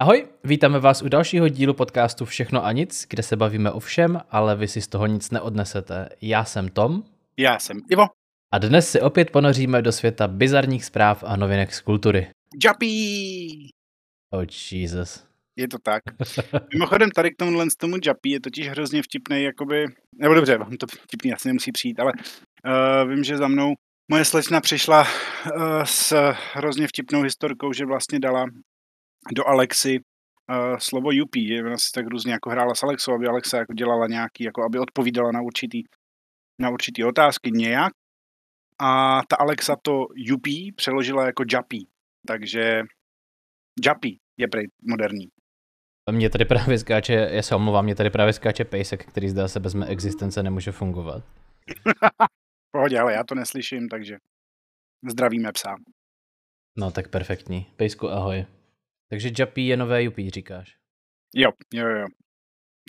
Ahoj, vítáme vás u dalšího dílu podcastu Všechno a nic, kde se bavíme o všem, ale vy si z toho nic neodnesete. Já jsem Tom. Já jsem Ivo. A dnes si opět ponoříme do světa bizarních zpráv a novinek z kultury. Jappy! Oh Jesus. Je to tak. Mimochodem tady k tomuhle z tomu Jappy je totiž hrozně vtipný, jakoby, nebo dobře, vám to vtipný asi nemusí přijít, ale uh, vím, že za mnou moje slečna přišla uh, s hrozně vtipnou historkou, že vlastně dala do Alexy uh, slovo že ona si tak různě jako hrála s Alexou, aby Alexa jako dělala nějaký, jako aby odpovídala na určitý, na určitý otázky nějak. A ta Alexa to Yuppie přeložila jako Jappy. Takže Jappy je prej moderní. Mě tady právě skáče, já se omlouvám, mě tady právě skáče pejsek, který zdá se bez mé existence nemůže fungovat. Pohodě, ale já to neslyším, takže zdravíme psa. No tak perfektní. Pejsku, ahoj. Takže Jappy je nové Yuppie, říkáš? Jo, jo, jo.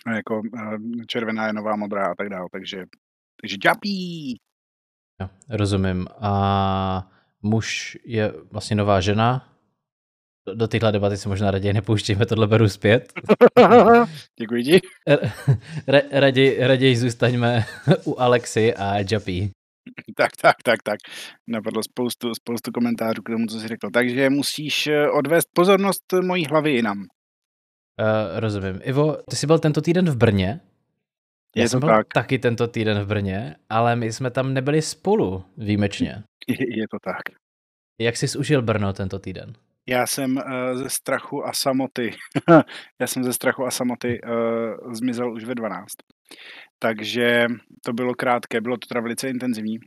A jako uh, červená je nová modrá a tak dále, takže, takže Jappy. Jo, rozumím. A muž je vlastně nová žena? Do, téhle debaty se možná raději nepouštíme, tohle beru zpět. Děkuji ti. Raději, raději zůstaňme u Alexy a Jappy. Tak, tak, tak, tak. Napadlo spoustu, spoustu komentářů k tomu, co jsi řekl. Takže musíš eh, odvést pozornost mojí hlavy jinam. Uh, rozumím. Ivo, ty jsi byl tento týden v Brně? Já Je jsem byl tak. taky tento týden v Brně, ale my jsme tam nebyli spolu výjimečně. Je, je to tak. Jak jsi užil Brno tento týden? Já jsem ze strachu a samoty, já jsem ze strachu a samoty uh, zmizel už ve 12. Takže to bylo krátké, bylo to teda velice intenzivní.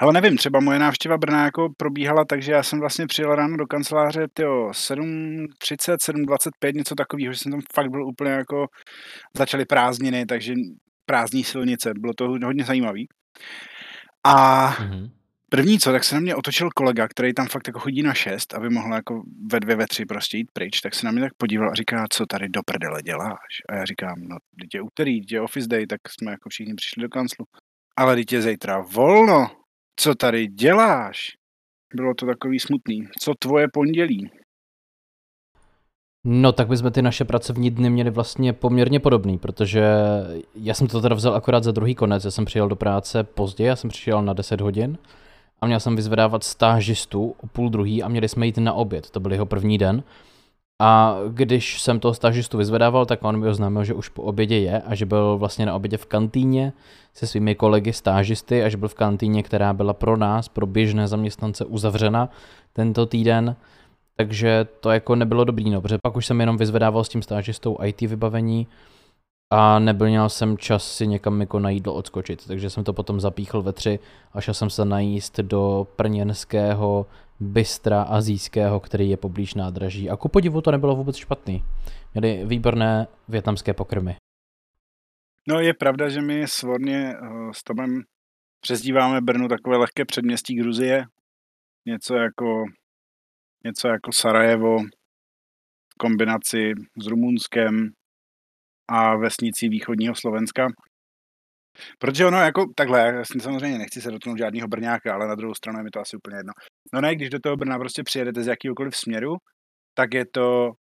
Ale nevím, třeba moje návštěva Brna jako probíhala, takže já jsem vlastně přijel ráno do kanceláře tyjo, 7.30, 7.25, něco takového, že jsem tam fakt byl úplně jako, začaly prázdniny, takže prázdní silnice, bylo to hodně zajímavý. A Mhm. První co, tak se na mě otočil kolega, který tam fakt jako chodí na šest, aby mohl jako ve dvě, ve tři prostě jít pryč, tak se na mě tak podíval a říká, co tady do prdele děláš? A já říkám, no, teď je úterý, teď je office day, tak jsme jako všichni přišli do kanclu. Ale teď je zítra volno, co tady děláš? Bylo to takový smutný. Co tvoje pondělí? No tak bychom ty naše pracovní dny měli vlastně poměrně podobný, protože já jsem to teda vzal akorát za druhý konec, já jsem přijel do práce pozdě, já jsem přišel na 10 hodin a měl jsem vyzvedávat stážistu o půl druhý a měli jsme jít na oběd, to byl jeho první den. A když jsem toho stážistu vyzvedával, tak on mi oznámil, že už po obědě je a že byl vlastně na obědě v kantýně se svými kolegy stážisty a že byl v kantýně, která byla pro nás, pro běžné zaměstnance uzavřena tento týden. Takže to jako nebylo dobrý, no, protože pak už jsem jenom vyzvedával s tím stážistou IT vybavení a nebyl jsem čas si někam jako na jídlo odskočit, takže jsem to potom zapíchl ve tři a šel jsem se najíst do prněnského bystra azijského, který je poblíž nádraží. A ku podivu to nebylo vůbec špatný. Měli výborné větnamské pokrmy. No je pravda, že my svorně uh, s Tomem přezdíváme Brnu takové lehké předměstí Gruzie. Něco jako, něco jako Sarajevo v kombinaci s Rumunskem a vesnicí východního Slovenska. Protože ono jako takhle, já samozřejmě nechci se dotknout žádného Brňáka, ale na druhou stranu je mi to asi úplně jedno. No ne, když do toho Brna prostě přijedete z jakýhokoliv směru, tak je to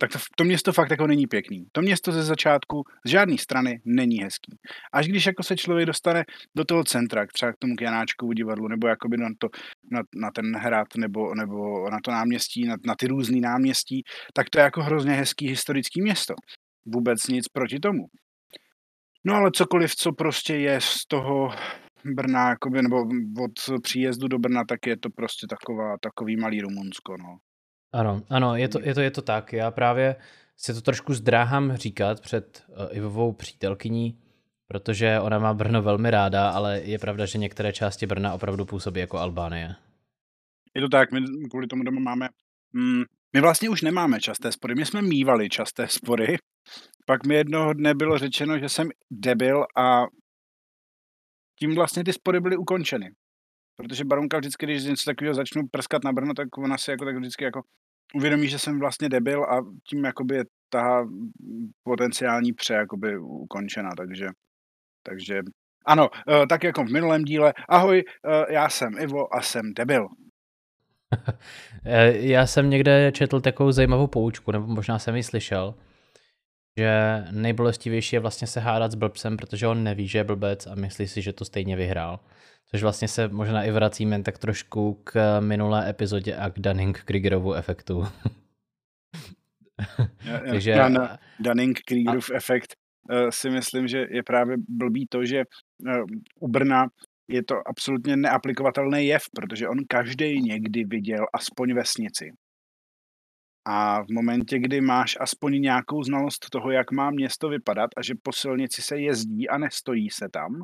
tak to, to město fakt jako není pěkný. To město ze začátku z žádné strany není hezký. Až když jako se člověk dostane do toho centra, třeba k tomu k Janáčkovu divadlu, nebo jakoby na, to, na, na ten hrad, nebo, nebo na to náměstí, na, na ty různý náměstí, tak to je jako hrozně hezký historický město. Vůbec nic proti tomu. No ale cokoliv, co prostě je z toho Brna, jakoby, nebo od příjezdu do Brna, tak je to prostě taková, takový malý Rumunsko, no. Ano, ano, je to, je to, je to tak. Já právě si to trošku zdráhám říkat před uh, Ivovou přítelkyní, protože ona má Brno velmi ráda, ale je pravda, že některé části Brna opravdu působí jako Albánie. Je to tak, my kvůli tomu doma máme, mm, my vlastně už nemáme časté spory, my jsme mývali časté spory, pak mi jednoho dne bylo řečeno, že jsem debil a tím vlastně ty spory byly ukončeny. Protože baronka vždycky, když něco takového začnu prskat na Brno, tak ona si jako tak vždycky jako uvědomí, že jsem vlastně debil a tím jakoby je ta potenciální pře jakoby ukončena, takže, takže ano, eh, tak jako v minulém díle, ahoj, eh, já jsem Ivo a jsem debil. Eh, já jsem někde četl takovou zajímavou poučku, nebo možná jsem ji slyšel, že nejbolestivější je vlastně se hádat s blbcem, protože on neví, že je blbec a myslí si, že to stejně vyhrál. Což vlastně se možná i vracíme tak trošku k minulé epizodě a k Dunning-Kriegerovu efektu. Takže... Dunning-Kriegerův efekt uh, si myslím, že je právě blbý to, že uh, u Brna je to absolutně neaplikovatelný jev, protože on každý někdy viděl aspoň vesnici. A v momentě, kdy máš aspoň nějakou znalost toho, jak má město vypadat a že po silnici se jezdí a nestojí se tam,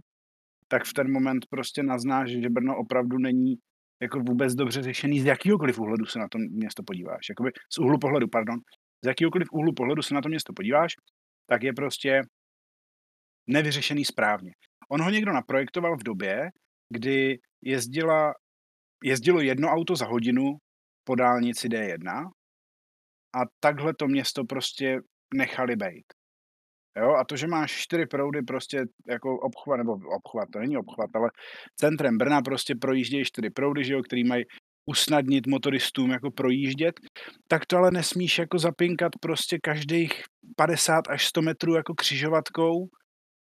tak v ten moment prostě naznáš, že Brno opravdu není jako vůbec dobře řešený z jakýhokoliv úhledu se na to město podíváš. Jakoby z úhlu pohledu, pardon. Z jakýhokoliv úhlu pohledu se na to město podíváš, tak je prostě nevyřešený správně. On ho někdo naprojektoval v době, kdy jezdila, jezdilo jedno auto za hodinu po dálnici D1 a takhle to město prostě nechali bejt. Jo, a to, že máš čtyři proudy prostě jako obchvat, nebo obchvat, to není obchvat, ale centrem Brna prostě projíždějí čtyři proudy, že jo, který mají usnadnit motoristům jako projíždět, tak to ale nesmíš jako zapinkat prostě každých 50 až 100 metrů jako křižovatkou,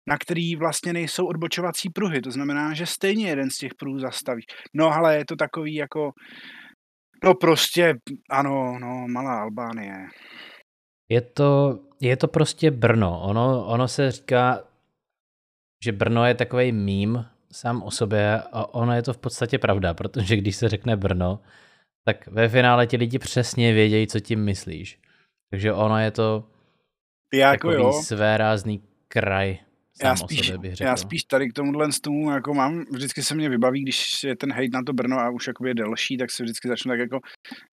na který vlastně nejsou odbočovací pruhy. To znamená, že stejně jeden z těch pruhů zastaví. No ale je to takový jako, no prostě, ano, no, malá Albánie. Je to, je to prostě Brno. Ono, ono se říká, že Brno je takový mím sám o sobě a ono je to v podstatě pravda, protože když se řekne Brno, tak ve finále ti lidi přesně vědějí, co tím myslíš. Takže ono je to jako takový jo. svérázný kraj sám já spíš, bych řekl. Já spíš tady k tomuhle z tomu jako mám, vždycky se mě vybaví, když je ten hejt na to Brno a už je delší, tak se vždycky začnu tak jako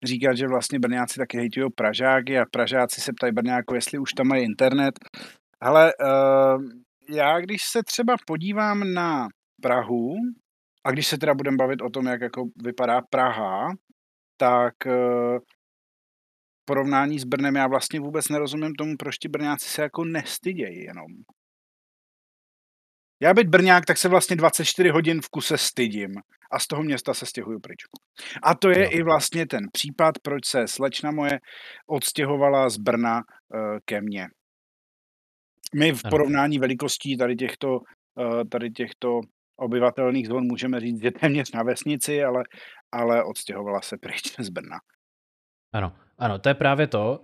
říkat, že vlastně Brňáci taky hejtují Pražáky a Pražáci se ptají Brňáku, jestli už tam mají internet. Ale uh, já když se třeba podívám na Prahu, a když se teda budeme bavit o tom, jak jako vypadá Praha, tak uh, porovnání s Brnem já vlastně vůbec nerozumím tomu, proč ti Brňáci se jako nestydějí jenom. Já být Brňák, tak se vlastně 24 hodin v kuse stydím a z toho města se stěhuju pryč. A to je no. i vlastně ten případ, proč se slečna moje odstěhovala z Brna uh, ke mně. My v porovnání velikostí tady těchto, uh, tady těchto obyvatelných zón můžeme říct, že téměř na vesnici, ale, ale odstěhovala se pryč z Brna. Ano, ano, to je právě to.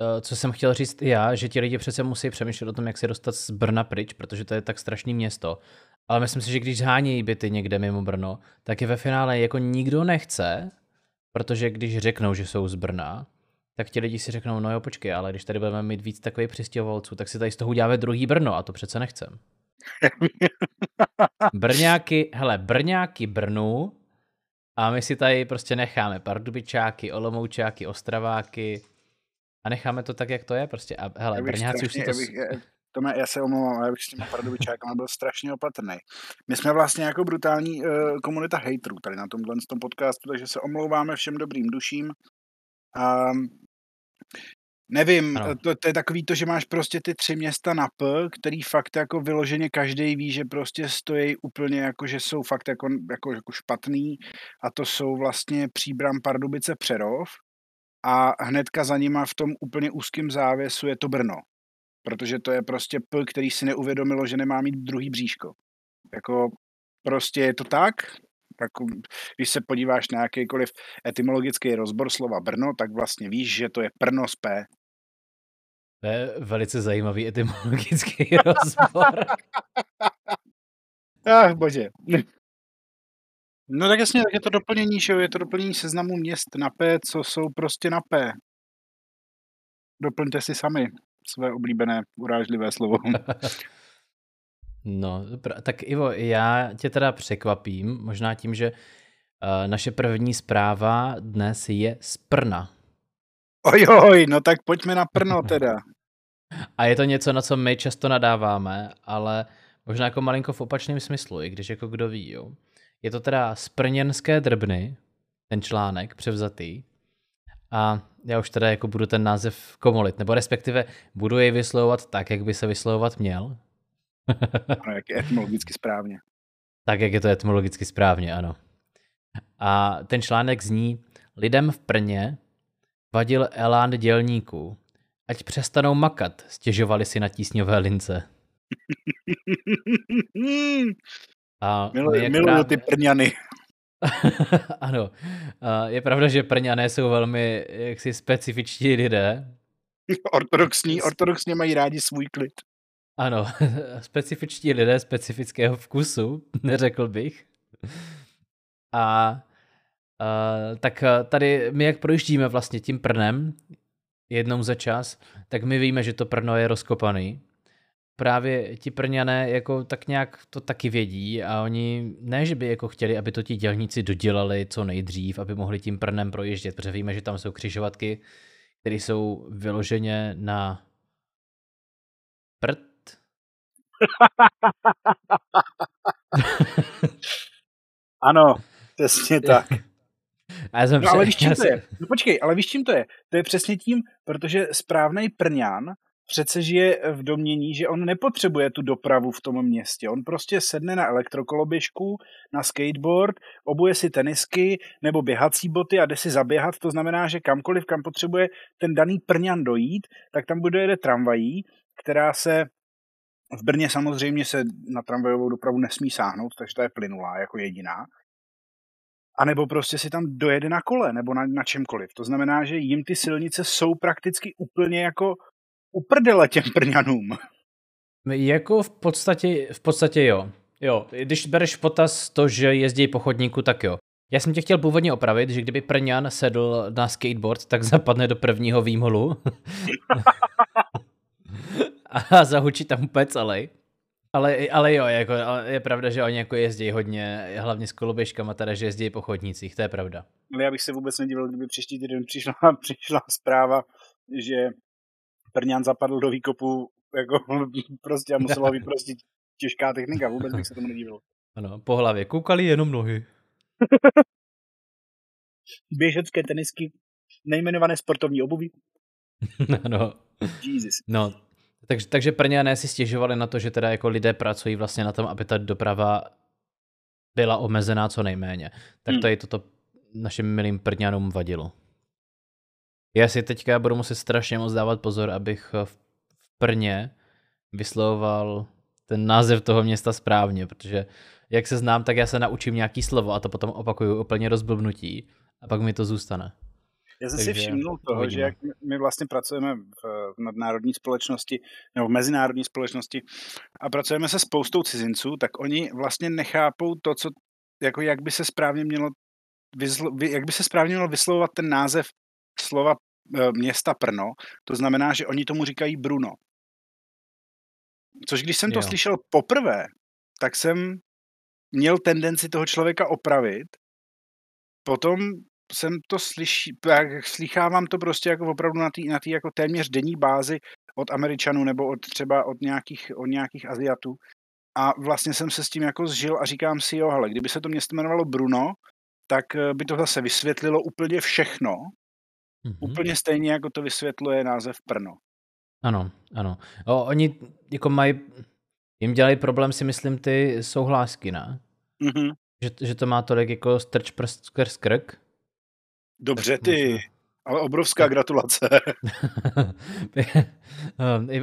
Eh, co jsem chtěl říct já, že ti lidi přece musí přemýšlet o tom, jak se dostat z Brna pryč, protože to je tak strašný město. Ale myslím si, že když zhánějí byty někde mimo Brno, tak je ve finále jako nikdo nechce, protože když řeknou, že jsou z Brna, tak ti lidi si řeknou, no jo, počkej, ale když tady budeme mít víc takových přistěhovalců, tak si tady z toho uděláme druhý Brno a to přece nechcem. Brňáky, hele, Brňáky Brnu a my si tady prostě necháme Pardubičáky, Olomoučáky, Ostraváky, a necháme to tak, jak to je prostě. A hele, Brňáci už si to... Bych, to mě, já se omlouvám, já bych s těmi Pardubičákama byl strašně opatrný. My jsme vlastně jako brutální uh, komunita haterů tady na tomhle tom podcastu, takže se omlouváme všem dobrým duším. Um, nevím, to, to, je takový to, že máš prostě ty tři města na P, který fakt jako vyloženě každý ví, že prostě stojí úplně jako, že jsou fakt jako, jako, jako špatný a to jsou vlastně Příbram, Pardubice, Přerov a hnedka za nima v tom úplně úzkém závěsu je to Brno. Protože to je prostě P, který si neuvědomilo, že nemá mít druhý bříško. Jako prostě je to tak, tak když se podíváš na jakýkoliv etymologický rozbor slova Brno, tak vlastně víš, že to je Prno z P. To je velice zajímavý etymologický rozbor. Ach, bože. No tak jasně, tak je to doplnění, že jo, je to doplnění seznamu měst na P, co jsou prostě na P. Doplňte si sami své oblíbené urážlivé slovo. No, tak Ivo, já tě teda překvapím, možná tím, že uh, naše první zpráva dnes je z Prna. Ojoj, no tak pojďme na Prno teda. A je to něco, na co my často nadáváme, ale možná jako malinko v opačném smyslu, i když jako kdo ví, jo. Je to teda z Prněnské drbny, ten článek převzatý. A já už teda jako budu ten název komolit, nebo respektive budu jej vyslovovat tak, jak by se vyslovovat měl. ano, jak je etymologicky správně. Tak, jak je to etymologicky správně, ano. A ten článek zní, lidem v Prně vadil elán dělníků. Ať přestanou makat, stěžovali si na tísňové lince. A miluji, miluji právě... ty prňany. ano, je pravda, že prňané jsou velmi jaksi specifičtí lidé. Ortodoxní, ortodoxně mají rádi svůj klid. Ano, specifičtí lidé specifického vkusu, neřekl bych. A, a tak tady my jak projíždíme vlastně tím prnem jednou za čas, tak my víme, že to prno je rozkopaný právě ti prňané jako tak nějak to taky vědí a oni ne, že by jako chtěli, aby to ti dělníci dodělali co nejdřív, aby mohli tím prnem projíždět, protože víme, že tam jsou křižovatky, které jsou vyloženě na prd. ano, přesně tak. A já jsem no, ale víš, čím to je? No počkej, ale víš, čím to je? To je přesně tím, protože správný prňan přece žije v domění, že on nepotřebuje tu dopravu v tom městě. On prostě sedne na elektrokoloběžku, na skateboard, obuje si tenisky nebo běhací boty a jde si zaběhat. To znamená, že kamkoliv, kam potřebuje ten daný prňan dojít, tak tam bude jede tramvají, která se v Brně samozřejmě se na tramvajovou dopravu nesmí sáhnout, takže ta je plynulá jako jediná. A nebo prostě si tam dojede na kole nebo na, na čemkoliv. To znamená, že jim ty silnice jsou prakticky úplně jako uprdele těm prňanům. Jako v podstatě, v podstatě jo. Jo, když bereš v potaz to, že jezdí po chodníku, tak jo. Já jsem tě chtěl původně opravit, že kdyby Prňan sedl na skateboard, tak zapadne do prvního výmolu. a zahučí tam úplně celý. Ale, ale jo, jako, je pravda, že oni jako jezdí hodně, hlavně s koloběžkama, teda, že jezdí po chodnicích, to je pravda. Ale já bych se vůbec nedivil, kdyby příští týden přišla, přišla zpráva, že Brňan zapadl do výkopu jako prostě a musela být prostě těžká technika, vůbec bych se tomu nedivil. Ano, po hlavě koukali jenom nohy. Běžecké tenisky, nejmenované sportovní obuví. ano. Jesus. No, takže, takže Prňané si stěžovali na to, že teda jako lidé pracují vlastně na tom, aby ta doprava byla omezená co nejméně. Tak hmm. to je toto našim milým Prňanům vadilo. Já si teďka budu muset strašně moc dávat pozor, abych v Prně vyslovoval ten název toho města správně, protože jak se znám, tak já se naučím nějaký slovo a to potom opakuju úplně rozblbnutí a pak mi to zůstane. Já jsem si všiml toho, uvidíme. že jak my vlastně pracujeme v nadnárodní společnosti nebo v mezinárodní společnosti a pracujeme se spoustou cizinců, tak oni vlastně nechápou to, co, jako jak by se správně mělo vyzlo, jak by se správně mělo vyslovovat ten název slova e, města Prno, to znamená, že oni tomu říkají Bruno. Což když jsem to jo. slyšel poprvé, tak jsem měl tendenci toho člověka opravit. Potom jsem to slyší, jak slychávám to prostě jako opravdu na té na tý jako téměř denní bázi od Američanů nebo od třeba od nějakých, od nějakých Aziatů. A vlastně jsem se s tím jako zžil a říkám si, jo, hele, kdyby se to město jmenovalo Bruno, tak e, by to zase vysvětlilo úplně všechno, Mm-hmm. Úplně stejně, jako to vysvětluje název Prno. Ano, ano. O, oni jako mají, jim dělají problém si myslím ty souhlásky, ne? Mm-hmm. Že, že to má tolik jako strč prst skrz krk. Dobře ty, ale obrovská gratulace.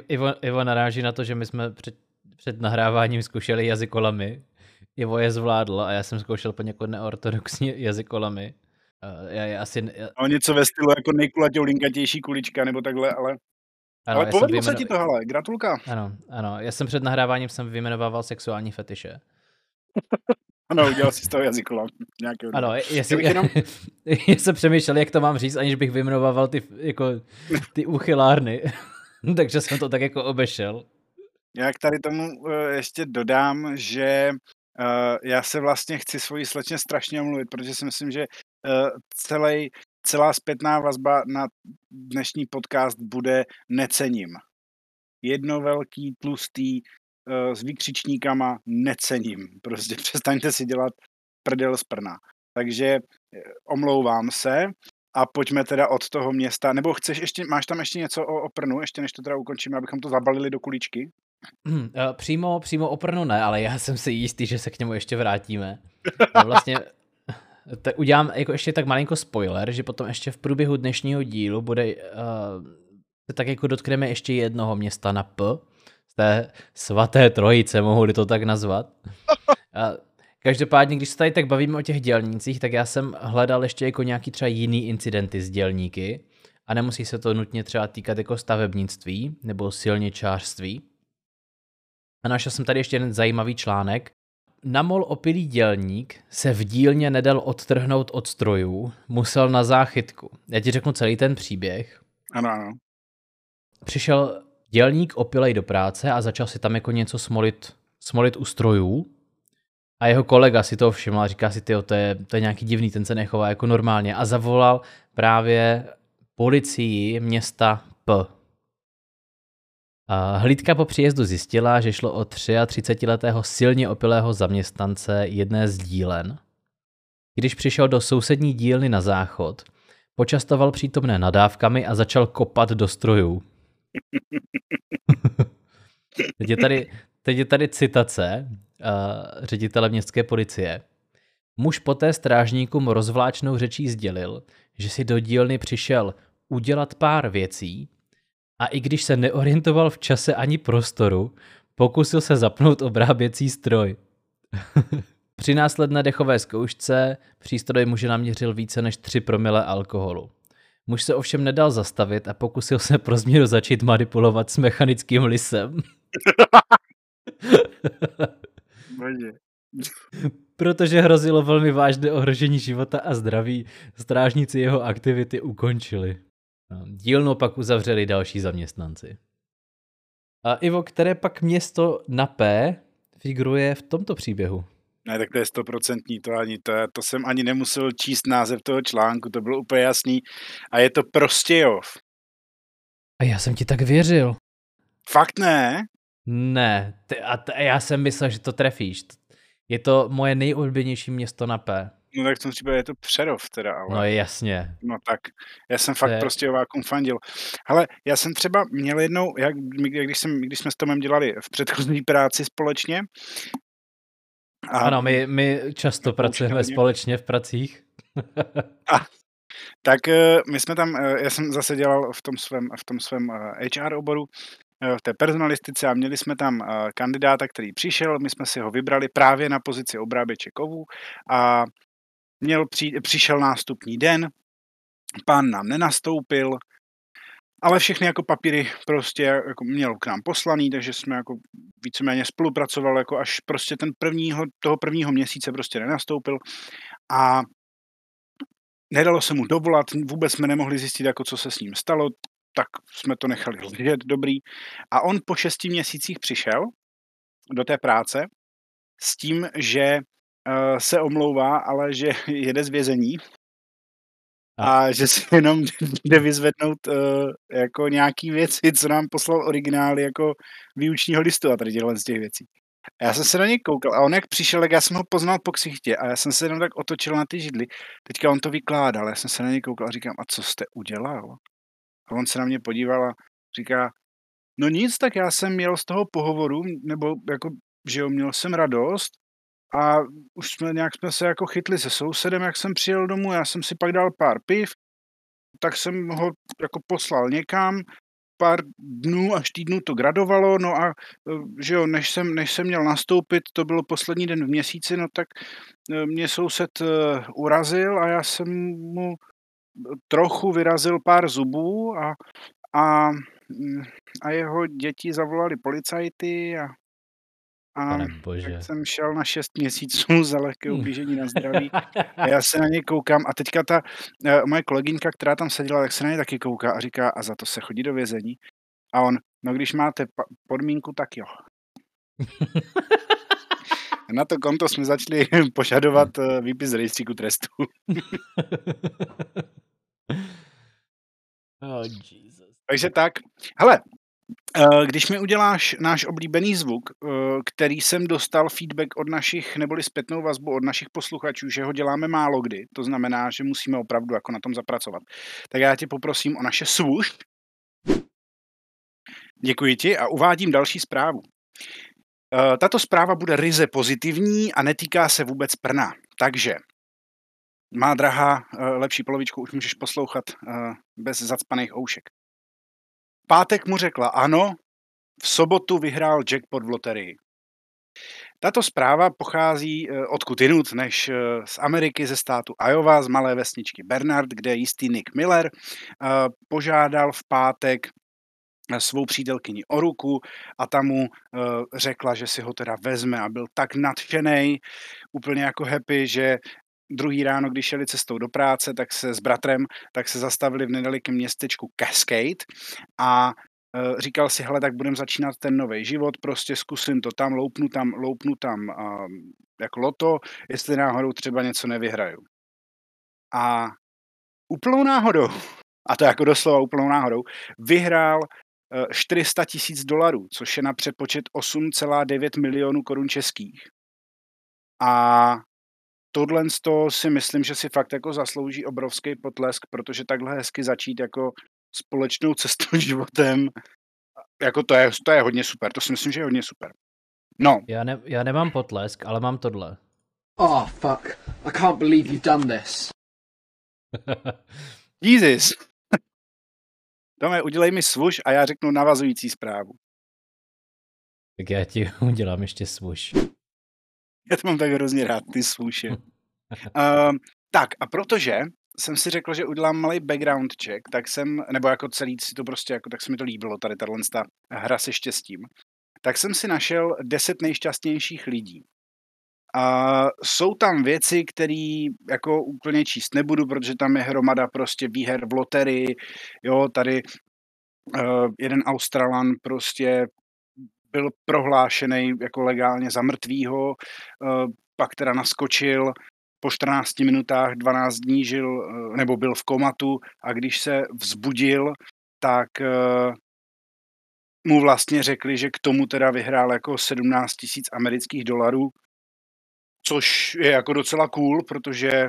Ivo, Ivo naráží na to, že my jsme před, před nahráváním zkoušeli jazykolami. Ivo je zvládl a já jsem zkoušel poněkud neortodoxní jazykolami. Uh, já, já asi... Já... No, něco ve stylu jako linkatější kulička nebo takhle, ale... Ano, ale povedlo vyjmeno... se ti to, hele, gratulka. Ano, ano, já jsem před nahráváním jsem vyjmenovával sexuální fetiše. ano, udělal si z toho jazykola. Nějakého ano, jestli, já, jenom... já jsem přemýšlel, jak to mám říct, aniž bych vyjmenovával ty, jako, ty uchylárny. Takže jsem to tak jako obešel. Já k tady tomu uh, ještě dodám, že uh, já se vlastně chci svoji slečně strašně omluvit, protože si myslím, že celý, celá zpětná vazba na dnešní podcast bude necením. Jedno velký, tlustý, uh, s výkřičníkama necením. Prostě přestaňte si dělat prdel z prna. Takže omlouvám se a pojďme teda od toho města, nebo chceš ještě, máš tam ještě něco o, o Prnu, ještě než to teda ukončíme, abychom to zabalili do kuličky? Hmm, přímo, přímo o Prnu ne, ale já jsem si jistý, že se k němu ještě vrátíme. A vlastně tak udělám jako ještě tak malinko spoiler, že potom ještě v průběhu dnešního dílu bude, uh, tak jako dotkneme ještě jednoho města na P, z té svaté trojice, mohu to tak nazvat. Uh, Každopádně, když se tady tak bavíme o těch dělnících, tak já jsem hledal ještě jako nějaký třeba jiný incidenty s dělníky a nemusí se to nutně třeba týkat jako stavebnictví nebo silničářství. A našel jsem tady ještě jeden zajímavý článek. Namol opilý dělník se v dílně nedal odtrhnout od strojů, musel na záchytku. Já ti řeknu celý ten příběh. Ano, ano. Přišel dělník opilej do práce a začal si tam jako něco smolit, smolit u strojů a jeho kolega si to všiml a říká si, tyjo, to je, to je nějaký divný, ten se nechová jako normálně. A zavolal právě policii města P. Hlídka po příjezdu zjistila, že šlo o 33-letého silně opilého zaměstnance jedné z dílen. Když přišel do sousední dílny na záchod, počastoval přítomné nadávkami a začal kopat do strojů. teď, je tady, teď je tady citace uh, ředitele městské policie. Muž poté strážníkům rozvláčnou řečí sdělil, že si do dílny přišel udělat pár věcí a i když se neorientoval v čase ani prostoru, pokusil se zapnout obráběcí stroj. Při následné dechové zkoušce přístroj muže naměřil více než 3 promile alkoholu. Muž se ovšem nedal zastavit a pokusil se pro změnu začít manipulovat s mechanickým lisem. Protože hrozilo velmi vážné ohrožení života a zdraví, strážníci jeho aktivity ukončili. No, dílnu pak uzavřeli další zaměstnanci. A Ivo, které pak město na P figuruje v tomto příběhu? Ne, tak to je stoprocentní, to ani to, to jsem ani nemusel číst název toho článku, to bylo úplně jasný. A je to Prostějov. A já jsem ti tak věřil. Fakt ne? Ne, ty, a t- já jsem myslel, že to trefíš. Je to moje nejoblíbenější město na P. No tak v tom případě je to Přerov teda, ale... No jasně. No tak, já jsem fakt je- prostě ovákům fandil. Ale já jsem třeba měl jednou, jak, když, jsem, když jsme s Tomem dělali v předchozí práci společně, a Ano, my, my často pracujeme hodně. společně v pracích. tak eh, my jsme tam, eh, já jsem zase dělal v tom svém, v tom svém HR oboru, eh, v té personalistice a měli jsme tam kandidáta, který přišel, my jsme si ho vybrali právě na pozici obráběče kovů a měl přijít, přišel nástupní den, pán nám nenastoupil, ale všechny jako papíry prostě jako měl k nám poslaný, takže jsme jako víceméně spolupracovali jako až prostě ten prvního, toho prvního měsíce prostě nenastoupil a nedalo se mu dovolat, vůbec jsme nemohli zjistit, jako co se s ním stalo, tak jsme to nechali ležet, dobrý. A on po šesti měsících přišel do té práce s tím, že se omlouvá, ale že jede z vězení a že si jenom jde vyzvednout uh, jako nějaký věci, co nám poslal originály jako výučního listu a tady těchhle z těch věcí. A já jsem se na něj koukal a on jak přišel, tak já jsem ho poznal po ksichtě a já jsem se jenom tak otočil na ty židly. Teďka on to vykládal, já jsem se na něj koukal a říkám, a co jste udělal? A on se na mě podíval a říká, no nic, tak já jsem měl z toho pohovoru, nebo jako, že jo, měl jsem radost a už jsme nějak jsme se jako chytli se sousedem, jak jsem přijel domů, já jsem si pak dal pár piv, tak jsem ho jako poslal někam, pár dnů až týdnů to gradovalo, no a eh, že jo, než jsem, než jsem měl nastoupit, to bylo poslední den v měsíci, no tak eh, mě soused eh, urazil a já jsem mu trochu vyrazil pár zubů a, a, mm, a jeho děti zavolali policajty a, a tak jsem šel na 6 měsíců za lehké ublížení na zdraví. A já se na něj koukám a teďka ta uh, moje kolegynka, která tam seděla, tak se na něj taky kouká a říká, a za to se chodí do vězení. A on, no když máte pa- podmínku, tak jo. A na to konto jsme začali požadovat uh, výpis z rejstříku trestů. oh, Jesus. Takže tak. Hele, když mi uděláš náš oblíbený zvuk, eh, který jsem dostal feedback od našich, neboli zpětnou vazbu od našich posluchačů, že ho děláme málo kdy, to znamená, že musíme opravdu jako na tom zapracovat. Tak já tě poprosím o naše swoosh. Děkuji ti a uvádím další zprávu. Eh, tato zpráva bude ryze pozitivní a netýká se vůbec prna. Takže, má drahá lepší polovičku, už můžeš poslouchat bez zacpaných oušek pátek mu řekla ano, v sobotu vyhrál jackpot v loterii. Tato zpráva pochází eh, odkud jinut než eh, z Ameriky, ze státu Iowa, z malé vesničky Bernard, kde jistý Nick Miller eh, požádal v pátek svou přítelkyni o ruku a ta mu řekla, že si ho teda vezme a byl tak nadšený, úplně jako happy, že druhý ráno, když šeli cestou do práce, tak se s bratrem, tak se zastavili v nedalekém městečku Cascade a e, říkal si, hele, tak budem začínat ten nový život, prostě zkusím to tam, loupnu tam, loupnu tam a, jako loto, jestli náhodou třeba něco nevyhraju. A úplnou náhodou, a to jako doslova úplnou náhodou, vyhrál 400 e, tisíc dolarů, což je na přepočet 8,9 milionů korun českých. A tohle si myslím, že si fakt jako zaslouží obrovský potlesk, protože takhle hezky začít jako společnou cestou životem, jako to je, to je hodně super, to si myslím, že je hodně super. No. Já, ne, já nemám potlesk, ale mám tohle. Oh, fuck. I can't believe you've done this. Jesus. Tome, udělej mi svuš a já řeknu navazující zprávu. Tak já ti udělám ještě svuš. Já to mám tak hrozně rád, ty svůše. uh, tak a protože jsem si řekl, že udělám malý background check, tak jsem, nebo jako celý si to prostě, jako, tak se mi to líbilo, tady tahle hra se štěstím. Tak jsem si našel deset nejšťastnějších lidí. A jsou tam věci, které jako úplně číst nebudu, protože tam je hromada prostě výher v loterii, jo, tady uh, jeden Australan prostě byl prohlášený jako legálně za mrtvýho, eh, pak teda naskočil, po 14 minutách 12 dní žil, eh, nebo byl v komatu a když se vzbudil, tak eh, mu vlastně řekli, že k tomu teda vyhrál jako 17 tisíc amerických dolarů, což je jako docela cool, protože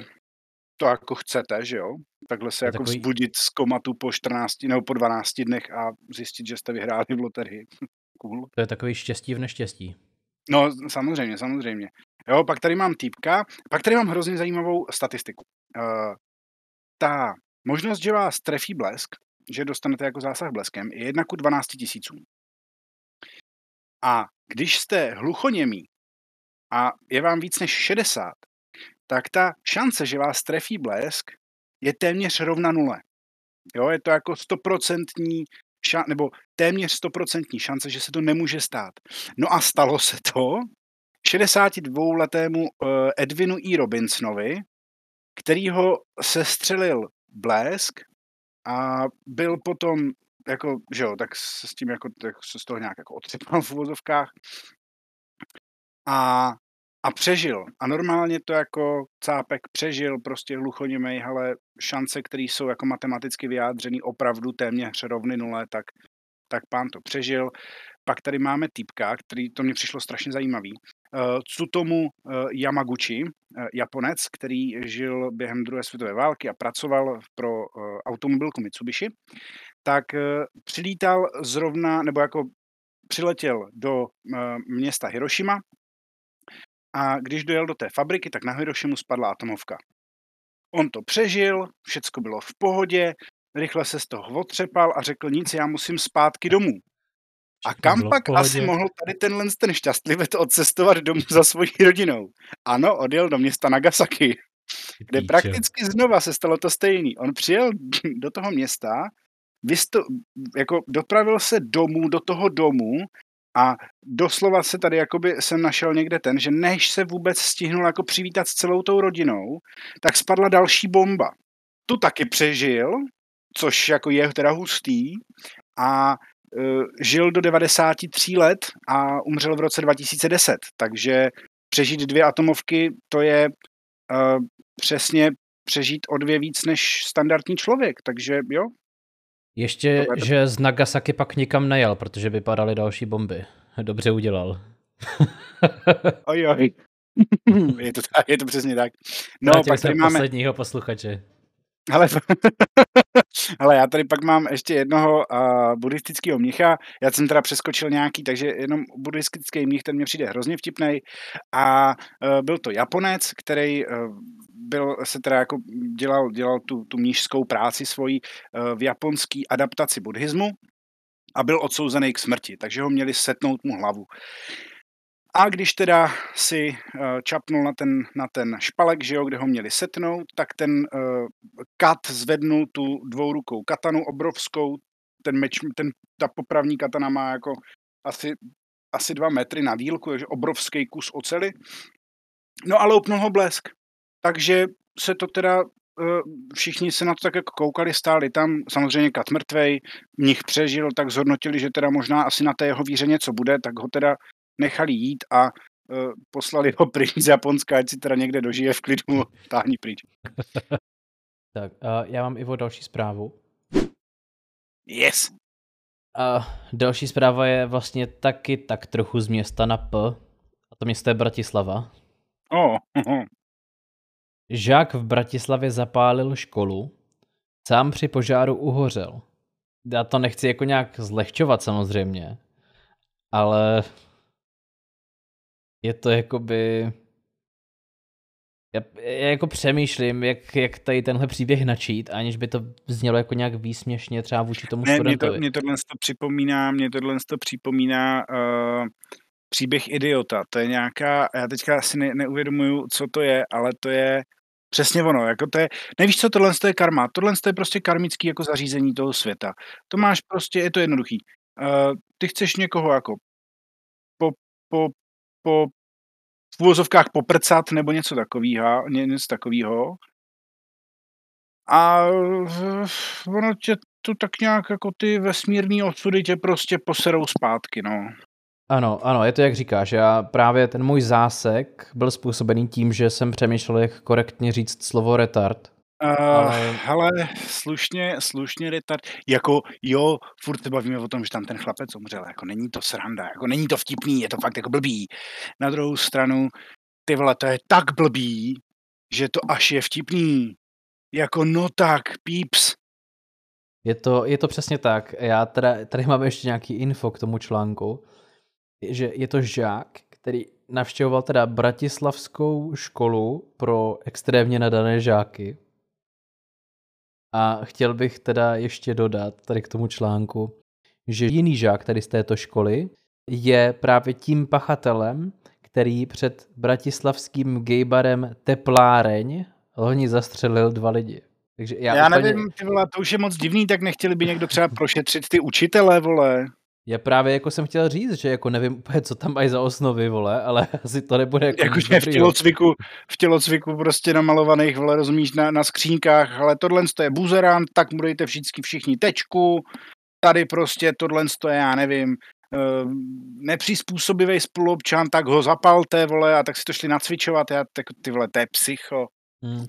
to jako chcete, že jo? Takhle se jako takový... vzbudit z komatu po 14 nebo po 12 dnech a zjistit, že jste vyhráli v loterii. Cool. To je takový štěstí v neštěstí. No, samozřejmě, samozřejmě. Jo, pak tady mám týpka, pak tady mám hrozně zajímavou statistiku. Uh, ta možnost, že vás trefí blesk, že dostanete jako zásah bleskem, je 1 ku 12 tisícům. A když jste hluchoněmí a je vám víc než 60, tak ta šance, že vás trefí blesk, je téměř rovna nule. Jo, je to jako stoprocentní ša- nebo téměř stoprocentní šance, že se to nemůže stát. No a stalo se to 62-letému uh, Edwinu E. Robinsonovi, který ho sestřelil blesk a byl potom jako, že jo, tak se s tím jako, tak se z toho nějak jako otřepal v uvozovkách. A a přežil. A normálně to jako cápek přežil, prostě hluchoněmej, ale šance, které jsou jako matematicky vyjádřený opravdu téměř rovny nule, tak, tak pán to přežil. Pak tady máme týpka, který to mě přišlo strašně zajímavý. Uh, Tsutomu uh, Yamaguchi, uh, Japonec, který žil během druhé světové války a pracoval pro uh, automobilku Mitsubishi, tak uh, přilítal zrovna, nebo jako přiletěl do uh, města Hiroshima, a když dojel do té fabriky, tak na Hirošimu spadla atomovka. On to přežil, všecko bylo v pohodě, rychle se z toho otřepal a řekl nic, já musím zpátky domů. A kam pak asi mohl tady tenhle ten šťastlivec odcestovat domů za svojí rodinou? Ano, odjel do města Nagasaki, kde prakticky znova se stalo to stejný. On přijel do toho města, vysto, jako dopravil se domů, do toho domu a doslova se tady jakoby jsem našel někde ten, že než se vůbec stihnul jako přivítat s celou tou rodinou, tak spadla další bomba. Tu taky přežil, což jako je teda hustý a uh, žil do 93 let a umřel v roce 2010. Takže přežít dvě atomovky, to je uh, přesně přežít o dvě víc než standardní člověk. Takže jo, Ještě, že z Nagasaki pak nikam nejel, protože by padaly další bomby. Dobře udělal. Oj, oj. je, to, tak- je to přesně tak. No, Vrátili pak tady máme, posledního posluchače. ale, ale já tady pak mám ještě jednoho uh, buddhistického mnicha. Já jsem teda přeskočil nějaký, takže jenom buddhistický mnich, ten mě přijde hrozně vtipný. A uh, byl to Japonec, který uh, byl, se teda jako dělal, dělal tu, tu mnižskou práci svoji uh, v japonské adaptaci buddhismu a byl odsouzený k smrti, takže ho měli setnout mu hlavu. A když teda si uh, čapnul na ten, na ten špalek, že jo, kde ho měli setnout, tak ten uh, kat zvednul tu dvourukou katanu obrovskou, ten meč, ten, ta popravní katana má jako asi, asi dva metry na dílku, takže obrovský kus ocely. No a loupnul ho blesk. Takže se to teda eh, všichni se na to tak jako koukali, stáli tam, samozřejmě kat mrtvej, mnich přežil, tak zhodnotili, že teda možná asi na té jeho víře něco bude, tak ho teda nechali jít a uh, poslali ho pryč z Japonska, ať si teda někde dožije v klidu, táhni pryč. Tak, a já mám Ivo další zprávu. Yes! A další zpráva je vlastně taky tak trochu z města na P. A to město je Bratislava. Oh, Žák v Bratislavě zapálil školu, sám při požáru uhořel. Já to nechci jako nějak zlehčovat samozřejmě, ale je to jakoby... Já, já jako přemýšlím, jak, jak tady tenhle příběh načít, aniž by to znělo jako nějak výsměšně třeba vůči tomu ne, mě, studentovi. to, mě tohle to připomíná, mě tohle to připomíná uh, příběh idiota. To je nějaká, já teďka si ne, neuvědomuju, co to je, ale to je přesně ono. Jako to je, nevíš, co tohle je karma. Tohle je prostě karmický jako zařízení toho světa. To máš prostě, je to jednoduchý. Uh, ty chceš někoho jako po, po, po v úvozovkách poprcat nebo něco takového, něco takového. A eh, ono tě to tak nějak jako ty vesmírný osudy tě prostě poserou zpátky, no. Ano, ano, je to jak říkáš. Já právě ten můj zásek byl způsobený tím, že jsem přemýšlel, jak korektně říct slovo retard. Uh, Ale- hele, slušně, slušně retard. Jako jo, furt se bavíme o tom, že tam ten chlapec umřel. Jako není to sranda, jako není to vtipný, je to fakt jako blbý. Na druhou stranu, ty vole, to je tak blbý, že to až je vtipný. Jako no tak, píps. Je to, je to přesně tak. Já teda, tady mám ještě nějaký info k tomu článku, že je to žák, který navštěvoval teda bratislavskou školu pro extrémně nadané žáky. A chtěl bych teda ještě dodat tady k tomu článku, že jiný žák tady z této školy je právě tím pachatelem, který před bratislavským gaybarem Tepláreň loni zastřelil dva lidi. Takže já, Já, Já úplně, nevím, ty vole, to už je moc divný, tak nechtěli by někdo třeba prošetřit ty učitele, vole. Já právě jako jsem chtěl říct, že jako nevím úplně, co tam mají za osnovy, vole, ale asi to nebude jako nic Jakože v dobrýho. tělocviku, v tělocviku prostě namalovaných, vole, rozumíš, na, na skřínkách, ale tohle to je buzerant, tak mu dejte všichni, všichni tečku, tady prostě tohle to je, já nevím, eh, nepřizpůsobivý spoluobčan, tak ho zapalte, vole, a tak si to šli nacvičovat, já, tak ty vole, to je psycho. Hmm.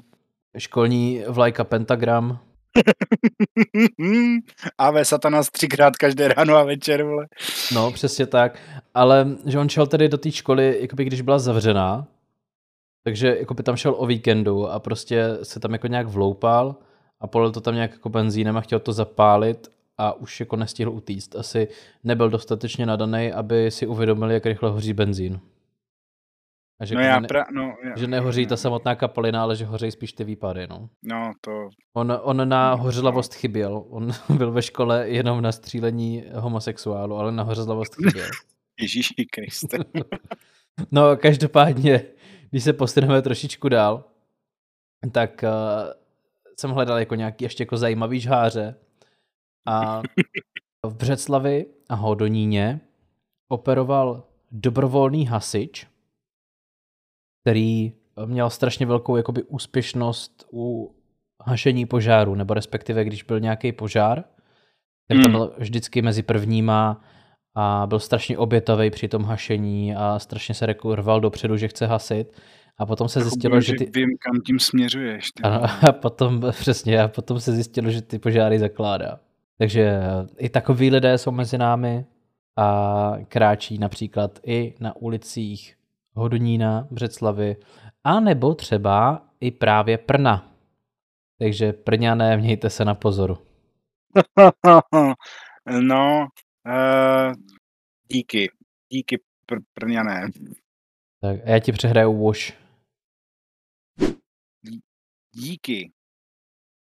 Školní vlajka pentagram. Ave satanas třikrát každé ráno a večer, vole. No, přesně tak. Ale že on šel tedy do té školy, jakoby když byla zavřená, takže jakoby tam šel o víkendu a prostě se tam jako nějak vloupal a polil to tam nějak jako benzínem a chtěl to zapálit a už jako nestihl utíct. Asi nebyl dostatečně nadaný, aby si uvědomil, jak rychle hoří benzín. A že, No jako já, ne, pra, no, já, že nehoří ta samotná kapalina, ale že hoří spíš ty výpady. No. no to, On, on na No, hořlavost chyběl. On byl ve škole jenom na střílení homosexuálu, ale na hořlavost chyběl. Ježíši Kriste. No, každopádně, když se posuneme trošičku dál, tak uh, jsem hledal jako nějaký ještě jako zajímavý žháře. A v Břeclavi a Hodoníně operoval dobrovolný hasič, který měl strašně velkou jakoby úspěšnost u hašení požáru, nebo respektive když byl nějaký požár, tak tam Hmm. byl vždycky mezi prvníma a byl strašně obětavý při tom hašení a strašně se rekurval dopředu, že chce hasit. A potom se zjistilo, že ty... Vím, kam tím směřuješ. Ty. Ano, a potom, přesně, a potom se zjistilo, že ty požáry zakládá. Takže i takoví lidé jsou mezi námi a kráčí například i na ulicích Hodonína, Břeclavy, a nebo třeba i právě Prna. Takže Prňané, mějte se na pozoru. no, uh, díky. Díky, pr- Prňané. Tak a já ti přehraju Wash. Díky.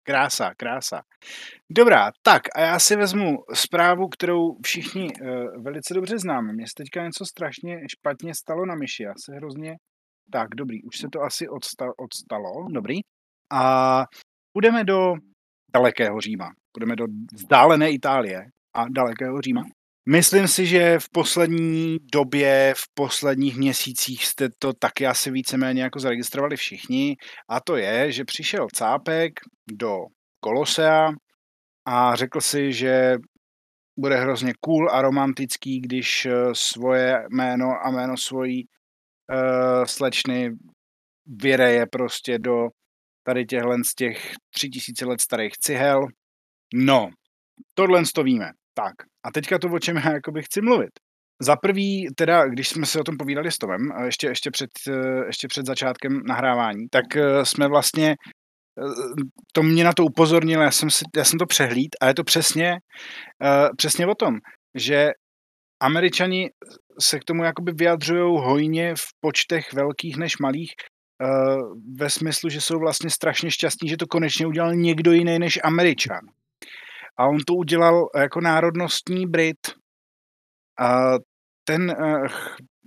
Krása, krása. Dobrá, tak a já si vezmu zprávu, kterou všichni uh, velice dobře známe. Mně se teďka něco strašně špatně stalo na myši. Já se hrozně... Tak, dobrý, už se to asi odsta- odstalo, dobrý. A půjdeme do dalekého Říma. Půjdeme do vzdálené Itálie a dalekého Říma. Myslím si, že v poslední době, v posledních měsících jste to taky asi víceméně jako zaregistrovali všichni. A to je, že přišel Cápek do Kolosea a řekl si, že bude hrozně cool a romantický, když eh, svoje jméno a jméno svojí uh, slečny vyreje prostě do tady těchhle z těch tři tisíce let starých cihel. No, tohle to víme. Tak, a teďka to, o čem já jakoby chci mluvit. Za prvý, teda, když jsme si o tom povídali s Tomem, ještě, ještě, před, ještě před začátkem nahrávání, tak eh, jsme vlastně, eh, to mě na to upozornil, já jsem, si, já jsem to přehlíd a je to přesně, eh, přesně o tom, že američani se k tomu jakoby vyjadřují hojně v počtech velkých než malých, ve smyslu, že jsou vlastně strašně šťastní, že to konečně udělal někdo jiný než američan a on to udělal jako národnostní Brit. A ten uh,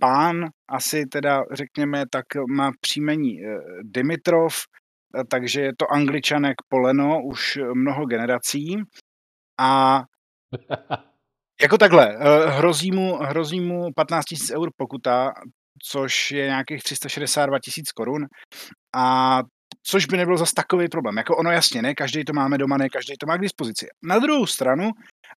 pán asi teda řekněme tak má příjmení uh, Dimitrov, uh, takže je to angličanek poleno už mnoho generací a jako takhle, hrozí mu, hrozí mu 15 000 eur pokuta, což je nějakých 362 tisíc korun a což by nebyl zas takový problém. Jako ono jasně, ne, každý to máme doma, ne, každý to má k dispozici. Na druhou stranu,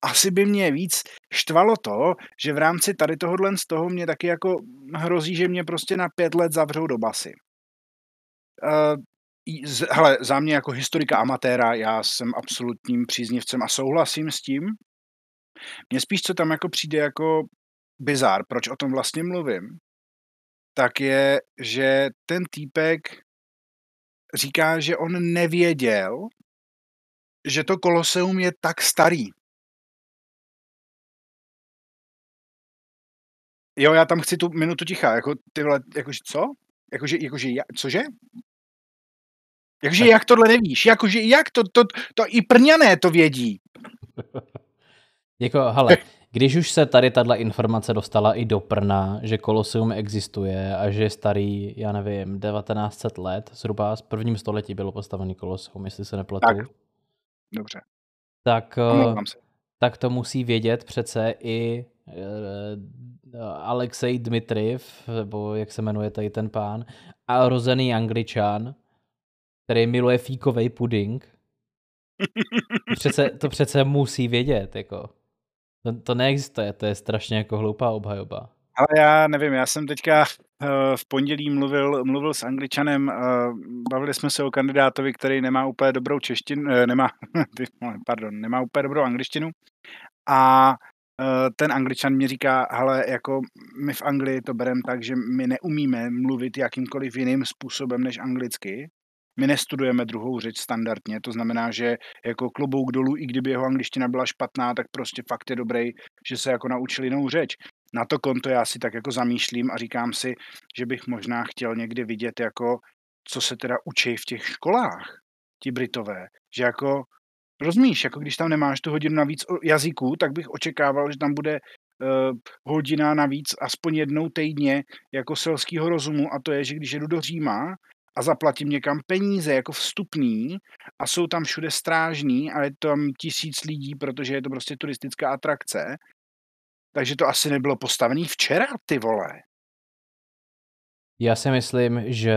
asi by mě víc štvalo to, že v rámci tady tohohle z toho mě taky jako hrozí, že mě prostě na pět let zavřou do basy. Uh, hele, za mě jako historika amatéra, já jsem absolutním příznivcem a souhlasím s tím. Mně spíš, co tam jako přijde jako bizár, proč o tom vlastně mluvím, tak je, že ten týpek říká, že on nevěděl, že to koloseum je tak starý. Jo, já tam chci tu minutu ticha, jako tyhle, jakože co? Jakože, jakože, cože? Jakože jak tohle nevíš? Jakože jak to, to, to, i prňané to vědí. jako, hele, když už se tady tahle informace dostala i do Prna, že Koloseum existuje a že je starý, já nevím, 1900 let, zhruba z prvním století bylo postavený Koloseum, jestli se nepletu. Tak, dobře. Tak, tak to musí vědět přece i uh, Alexej Dmitriv, nebo jak se jmenuje tady ten pán, a rozený angličan, který miluje fíkový puding. Přece, to přece musí vědět, jako. To, to neexistuje, to je strašně jako hloupá obhajoba. Ale já nevím, já jsem teďka uh, v pondělí mluvil, mluvil s Angličanem, uh, bavili jsme se o kandidátovi, který nemá úplně dobrou češtinu, uh, nemá, pardon, nemá úplně dobrou angličtinu a ten angličan mi říká, hele, jako my v Anglii to bereme tak, že my neumíme mluvit jakýmkoliv jiným způsobem než anglicky, my nestudujeme druhou řeč standardně, to znamená, že jako klobouk dolů, i kdyby jeho angličtina byla špatná, tak prostě fakt je dobrý, že se jako naučil jinou řeč. Na to konto já si tak jako zamýšlím a říkám si, že bych možná chtěl někdy vidět jako, co se teda učí v těch školách, ti Britové. Že jako, rozumíš, jako když tam nemáš tu hodinu navíc jazyků, tak bych očekával, že tam bude uh, hodina navíc aspoň jednou týdně jako selského rozumu a to je, že když jedu do Říma, a zaplatím někam peníze jako vstupný a jsou tam všude strážní a je tam tisíc lidí, protože je to prostě turistická atrakce, takže to asi nebylo postavené včera, ty vole. Já si myslím, že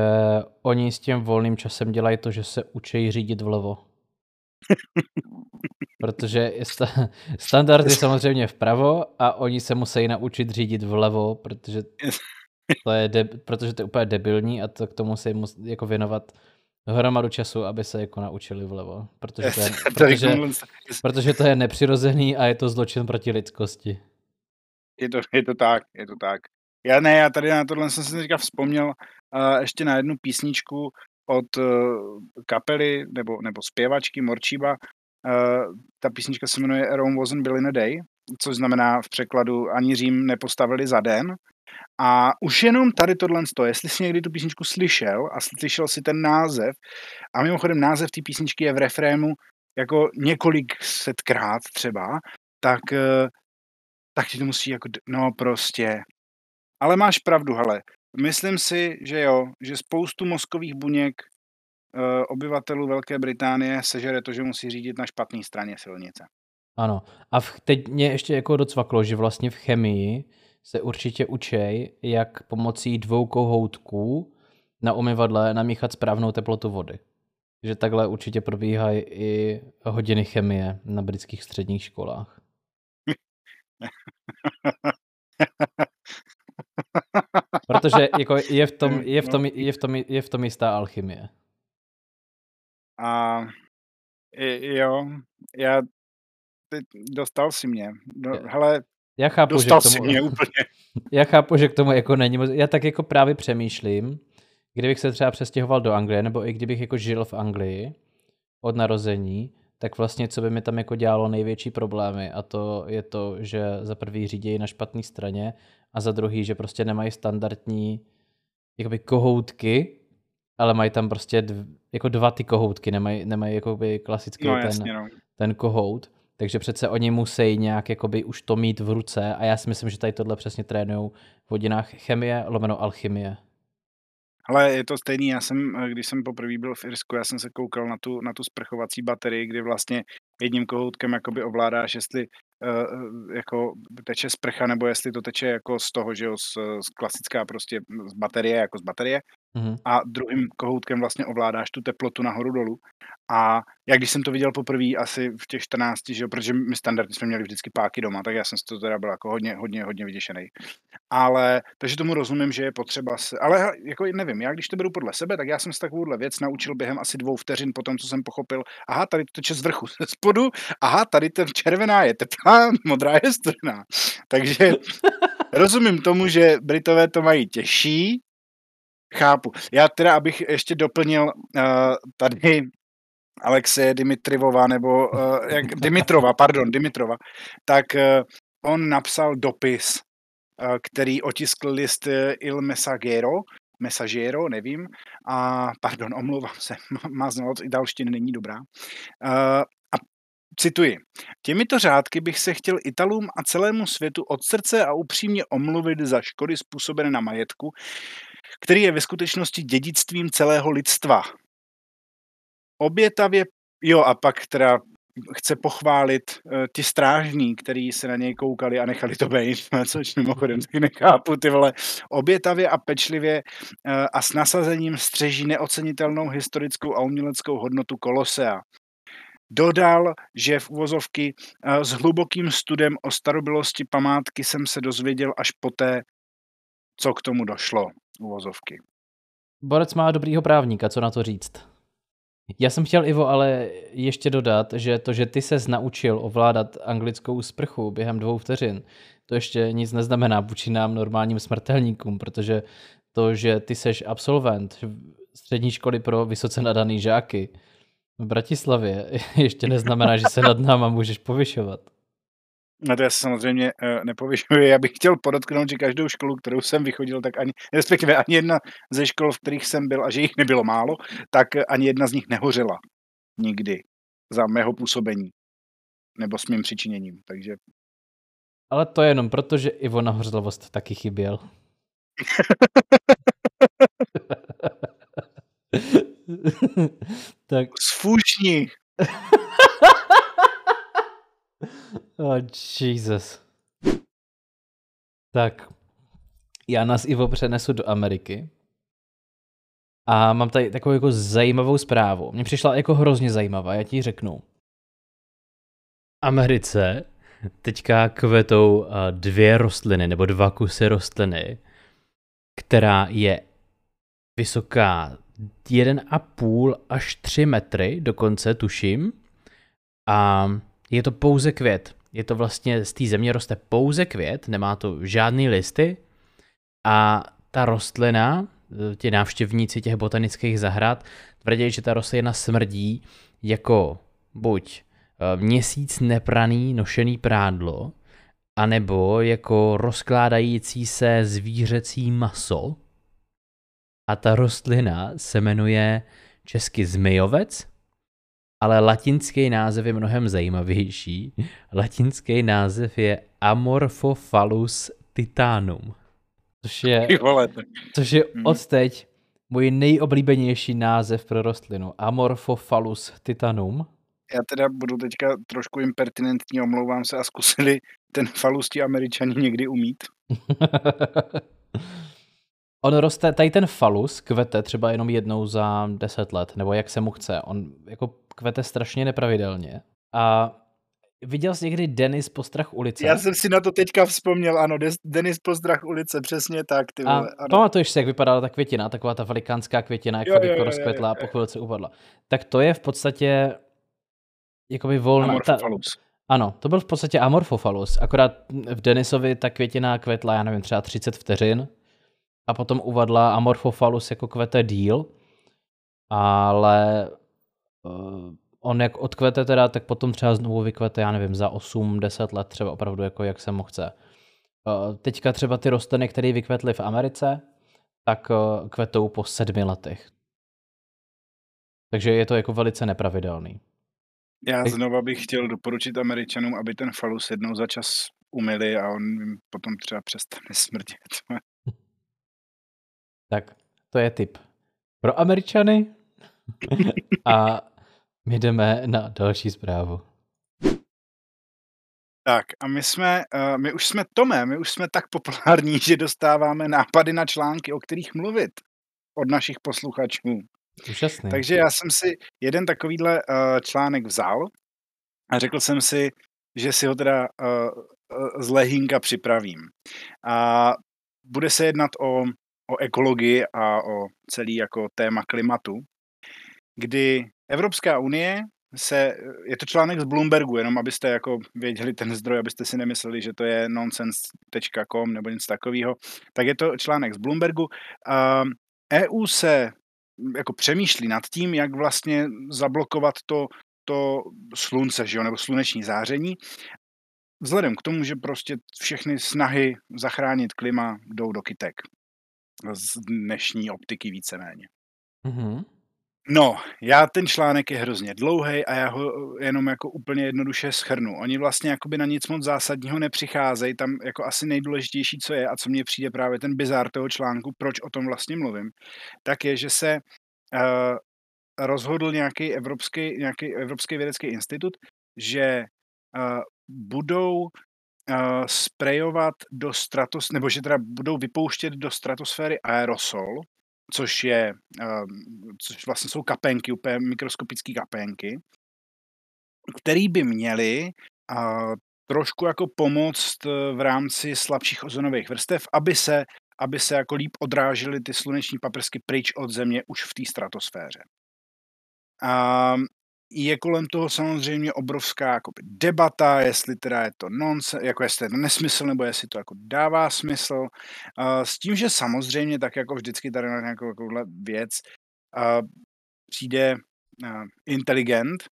oni s tím volným časem dělají to, že se učí řídit vlevo. Protože sta- standard je samozřejmě vpravo a oni se musí naučit řídit vlevo, protože to je, de- protože to je úplně debilní a to k tomu se mus- jako věnovat hromadu času, aby se jako naučili vlevo. Protože to je, protože, protože to je nepřirozený a je to zločin proti lidskosti. Je to, je to tak, je to tak. Já ne, já tady na tohle jsem si teďka vzpomněl uh, ještě na jednu písničku od uh, kapely nebo, nebo zpěvačky Morčíba. Uh, ta písnička se jmenuje Rome wasn't built in a day, což znamená v překladu ani Řím nepostavili za den. A už jenom tady tohle, jestli jsi někdy tu písničku slyšel a slyšel si ten název, a mimochodem název té písničky je v refrému jako několik setkrát třeba, tak eh, tak ti to musí jako, no prostě. Ale máš pravdu, hele. Myslím si, že jo, že spoustu mozkových buněk uh, obyvatelů Velké Británie sežere to, že musí řídit na špatné straně silnice. Ano. A v, teď mě ještě jako docvaklo, že vlastně v chemii se určitě učej, jak pomocí dvou kohoutků na umyvadle namíchat správnou teplotu vody. Že takhle určitě probíhají i hodiny chemie na britských středních školách. Protože jako je v tom, je v tom, je v tom, je v tom jistá alchymie. A jo, já teď dostal si mě. Do, Je- hele, Já chápu, dostal že k si tomu, mě úplně. Já chápu, že k tomu jako není moc. Já tak jako právě přemýšlím, kdybych se třeba přestěhoval do Anglie, nebo i kdybych jako žil v Anglii od narození, tak vlastně co by mi tam jako dělalo největší problémy a to je to, že za prvý řídějí na špatné straně a za druhý, že prostě nemají standardní jakoby kohoutky, ale mají tam prostě dv, jako dva ty kohoutky, nemají, nemají jakoby klasický No ten, jasně, no. ten kohout, takže přece oni musí nějak jakoby už to mít v ruce a já si myslím, že tady tohle přesně trénují v hodinách chemie, lomeno alchymie. Ale je to stejný, já jsem, eh, když jsem poprvé byl v Irsku, já jsem se koukal na tu, na tu sprchovací baterii, kdy vlastně jedním kohoutkem jakoby ovládáš, jestli uh, jako teče sprcha, nebo jestli to teče jako z toho, že jo, z, z klasická prostě z baterie, jako z baterie, Mhm. a druhým kohoutkem vlastně ovládáš tu teplotu nahoru dolů. A jak když jsem to viděl poprvé asi v těch 14, že jo, protože my standardně jsme měli vždycky páky doma, tak já jsem z toho teda byl jako hodně, hodně, hodně vyděšený. Ale, takže tomu rozumím, že je potřeba se, ale jako nevím, já když to beru podle sebe, tak já jsem se takovouhle věc naučil během asi dvou vteřin po tom, co jsem pochopil, aha, tady to teče z vrchu, spodu, aha, tady ten červená je teplá, modrá je studená. Takže rozumím tomu, že Britové to mají těžší, chápu. Já teda, abych ještě doplnil uh, tady Alexeje Dimitrivova, nebo uh, jak, Dimitrova, pardon, Dimitrova, tak uh, on napsal dopis, uh, který otiskl list Il Messaggero, Messaggero, nevím, a pardon, omlouvám se, má znalost i dalštiny není dobrá. Uh, cituji. Těmito řádky bych se chtěl Italům a celému světu od srdce a upřímně omluvit za škody způsobené na majetku, který je ve skutečnosti dědictvím celého lidstva. Obětavě, jo a pak teda chce pochválit uh, ti strážní, který se na něj koukali a nechali to být, což mimochodem taky nechápu, ty vole. Obětavě a pečlivě uh, a s nasazením střeží neocenitelnou historickou a uměleckou hodnotu Kolosea. Dodal, že v uvozovky uh, s hlubokým studem o starobilosti památky jsem se dozvěděl až poté, co k tomu došlo. Uvozovky. Borec má dobrýho právníka, co na to říct. Já jsem chtěl, Ivo, ale ještě dodat, že to, že ty ses naučil ovládat anglickou sprchu během dvou vteřin, to ještě nic neznamená vůči nám normálním smrtelníkům, protože to, že ty seš absolvent střední školy pro vysoce nadaný žáky v Bratislavě, ještě neznamená, že se nad náma můžeš povyšovat. No to já se samozřejmě uh, nepovyšuji. Já bych chtěl podotknout, že každou školu, kterou jsem vychodil, tak ani, respektive ani jedna ze škol, v kterých jsem byl, a že jich nebylo málo, tak ani jedna z nich nehořela. Nikdy. Za mého působení. Nebo s mým přičiněním. Takže Ale to je jenom proto, že Ivo na hořlavost taky chyběl. tak. Sfušni! oh, Jesus. Tak, já nás Ivo přenesu do Ameriky. A mám tady takovou jako zajímavou zprávu. Mně přišla jako hrozně zajímavá, já ti řeknu. Americe teďka kvetou dvě rostliny, nebo dva kusy rostliny, která je vysoká 1,5 až 3 metry, dokonce tuším. A je to pouze květ. Je to vlastně, z té země roste pouze květ, nemá to žádný listy. A ta rostlina, ti návštěvníci těch botanických zahrad, tvrdí, že ta rostlina smrdí jako buď eh, měsíc nepraný nošený prádlo, anebo jako rozkládající se zvířecí maso. A ta rostlina se jmenuje česky zmijovec, ale latinský název je mnohem zajímavější. Latinský název je Amorphophallus titanum. Což je, což je mhm. odteď můj nejoblíbenější název pro rostlinu. Amorphophallus titanum. Já teda budu teďka trošku impertinentní, omlouvám se a zkusili ten falus ti američani někdy umít. On roste, tady ten falus kvete třeba jenom jednou za deset let, nebo jak se mu chce. On jako kvete strašně nepravidelně. A viděl jsi někdy Denis Postrach ulice? Já jsem si na to teďka vzpomněl, ano, Denis Postrach ulice, přesně tak. Ty vole, a ano. pamatuješ si, jak vypadala ta květina, taková ta velikánská květina, jak jo, fakt jako rozkvetla a po chvilce upadla. Tak to je v podstatě jakoby volná... Ta, ano, to byl v podstatě Amorphophallus, akorát v Denisovi ta květina kvetla, já nevím, třeba 30 vteřin a potom uvadla Amorphophallus jako kvete díl, ale uh, on jak odkvete teda, tak potom třeba znovu vykvete, já nevím, za 8-10 let třeba opravdu jako jak se mu chce. Uh, teďka třeba ty rostliny, které vykvetly v Americe, tak uh, kvetou po sedmi letech. Takže je to jako velice nepravidelný. Já znova bych chtěl doporučit Američanům, aby ten falus jednou za čas umili a on jim potom třeba přestane smrdět. Tak, to je tip. Pro Američany a my jdeme na další zprávu. Tak a my jsme, uh, my už jsme Tome, my už jsme tak populární, že dostáváme nápady na články, o kterých mluvit od našich posluchačů. Úžasný. Takže já jsem si jeden takovýhle uh, článek vzal a řekl jsem si, že si ho teda uh, z lehínka připravím. A bude se jednat o, o ekologii a o celý jako téma klimatu, kdy Evropská unie se, je to článek z Bloombergu, jenom abyste jako věděli ten zdroj, abyste si nemysleli, že to je nonsense.com nebo něco takového, tak je to článek z Bloombergu. EU se jako přemýšlí nad tím, jak vlastně zablokovat to, to slunce, že jo, nebo sluneční záření. Vzhledem k tomu, že prostě všechny snahy zachránit klima jdou do kytek. Z dnešní optiky víceméně. Mm-hmm. No, já ten článek je hrozně dlouhý a já ho jenom jako úplně jednoduše schrnu. Oni vlastně jakoby na nic moc zásadního nepřicházejí, tam jako asi nejdůležitější, co je a co mně přijde právě ten bizár toho článku, proč o tom vlastně mluvím, tak je, že se uh, rozhodl nějaký evropský, nějaký evropský vědecký institut, že uh, budou uh, sprejovat do stratos, nebo že teda budou vypouštět do stratosféry aerosol, což je, uh, což vlastně jsou kapenky, úplně mikroskopické kapenky, který by měly uh, trošku jako pomoct v rámci slabších ozonových vrstev, aby se, aby se jako líp odrážely ty sluneční paprsky pryč od Země už v té stratosféře. A je kolem toho samozřejmě obrovská jako debata, jestli teda je to nonsense, jako jestli je to nesmysl, nebo jestli to jako dává smysl. Uh, s tím, že samozřejmě tak jako vždycky tady na nějakou takovouhle věc uh, přijde uh, inteligent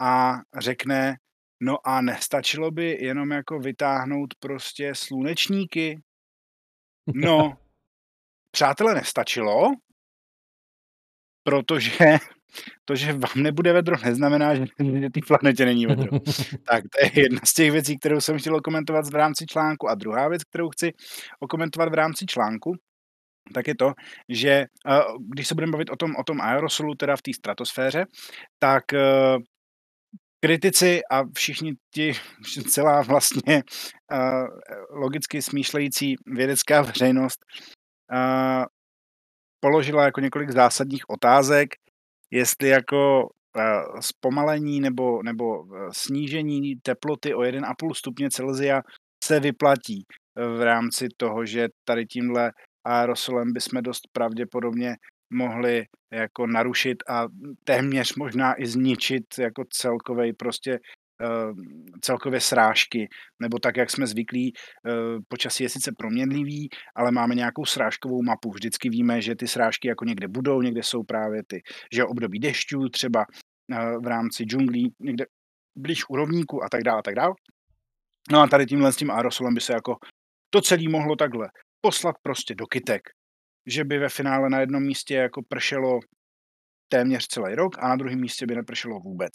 a řekne, no a nestačilo by jenom jako vytáhnout prostě slunečníky? No, přátelé, nestačilo, protože to, že vám nebude vedro, neznamená, že, že té planetě není vedro. tak to je jedna z těch věcí, kterou jsem chtěl komentovat v rámci článku. A druhá věc, kterou chci okomentovat v rámci článku, tak je to, že když se budeme bavit o tom, o tom aerosolu, teda v té stratosféře, tak kritici a všichni ti, celá vlastně logicky smýšlející vědecká veřejnost položila jako několik zásadních otázek, jestli jako uh, zpomalení nebo, nebo uh, snížení teploty o 1,5 stupně Celsia se vyplatí v rámci toho, že tady tímhle aerosolem bychom dost pravděpodobně mohly jako narušit a téměř možná i zničit jako celkovej prostě eh, celkově srážky, nebo tak, jak jsme zvyklí, eh, počasí je sice proměnlivý, ale máme nějakou srážkovou mapu. Vždycky víme, že ty srážky jako někde budou, někde jsou právě ty, že období dešťů, třeba eh, v rámci džunglí, někde blíž u rovníku a tak dále, a tak dále. No a tady tímhle s tím aerosolem by se jako to celé mohlo takhle poslat prostě do kytek. Že by ve finále na jednom místě jako pršelo téměř celý rok a na druhém místě by nepršelo vůbec.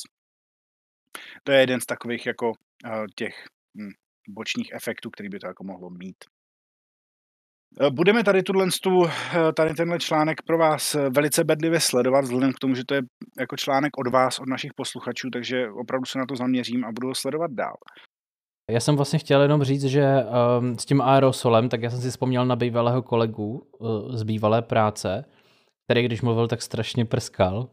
To je jeden z takových jako uh, těch hm, bočních efektů, který by to jako mohlo mít. Eh, budeme tady tuhle, eh, tady tenhle článek pro vás velice bedlivě sledovat, vzhledem k tomu, že to je jako článek od vás, od našich posluchačů, takže opravdu se na to zaměřím a budu ho sledovat dál. Já jsem vlastně chtěl jenom říct, že um, s tím aerosolem, tak já jsem si vzpomněl na bývalého kolegu uh, z bývalé práce, který když mluvil, tak strašně prskal.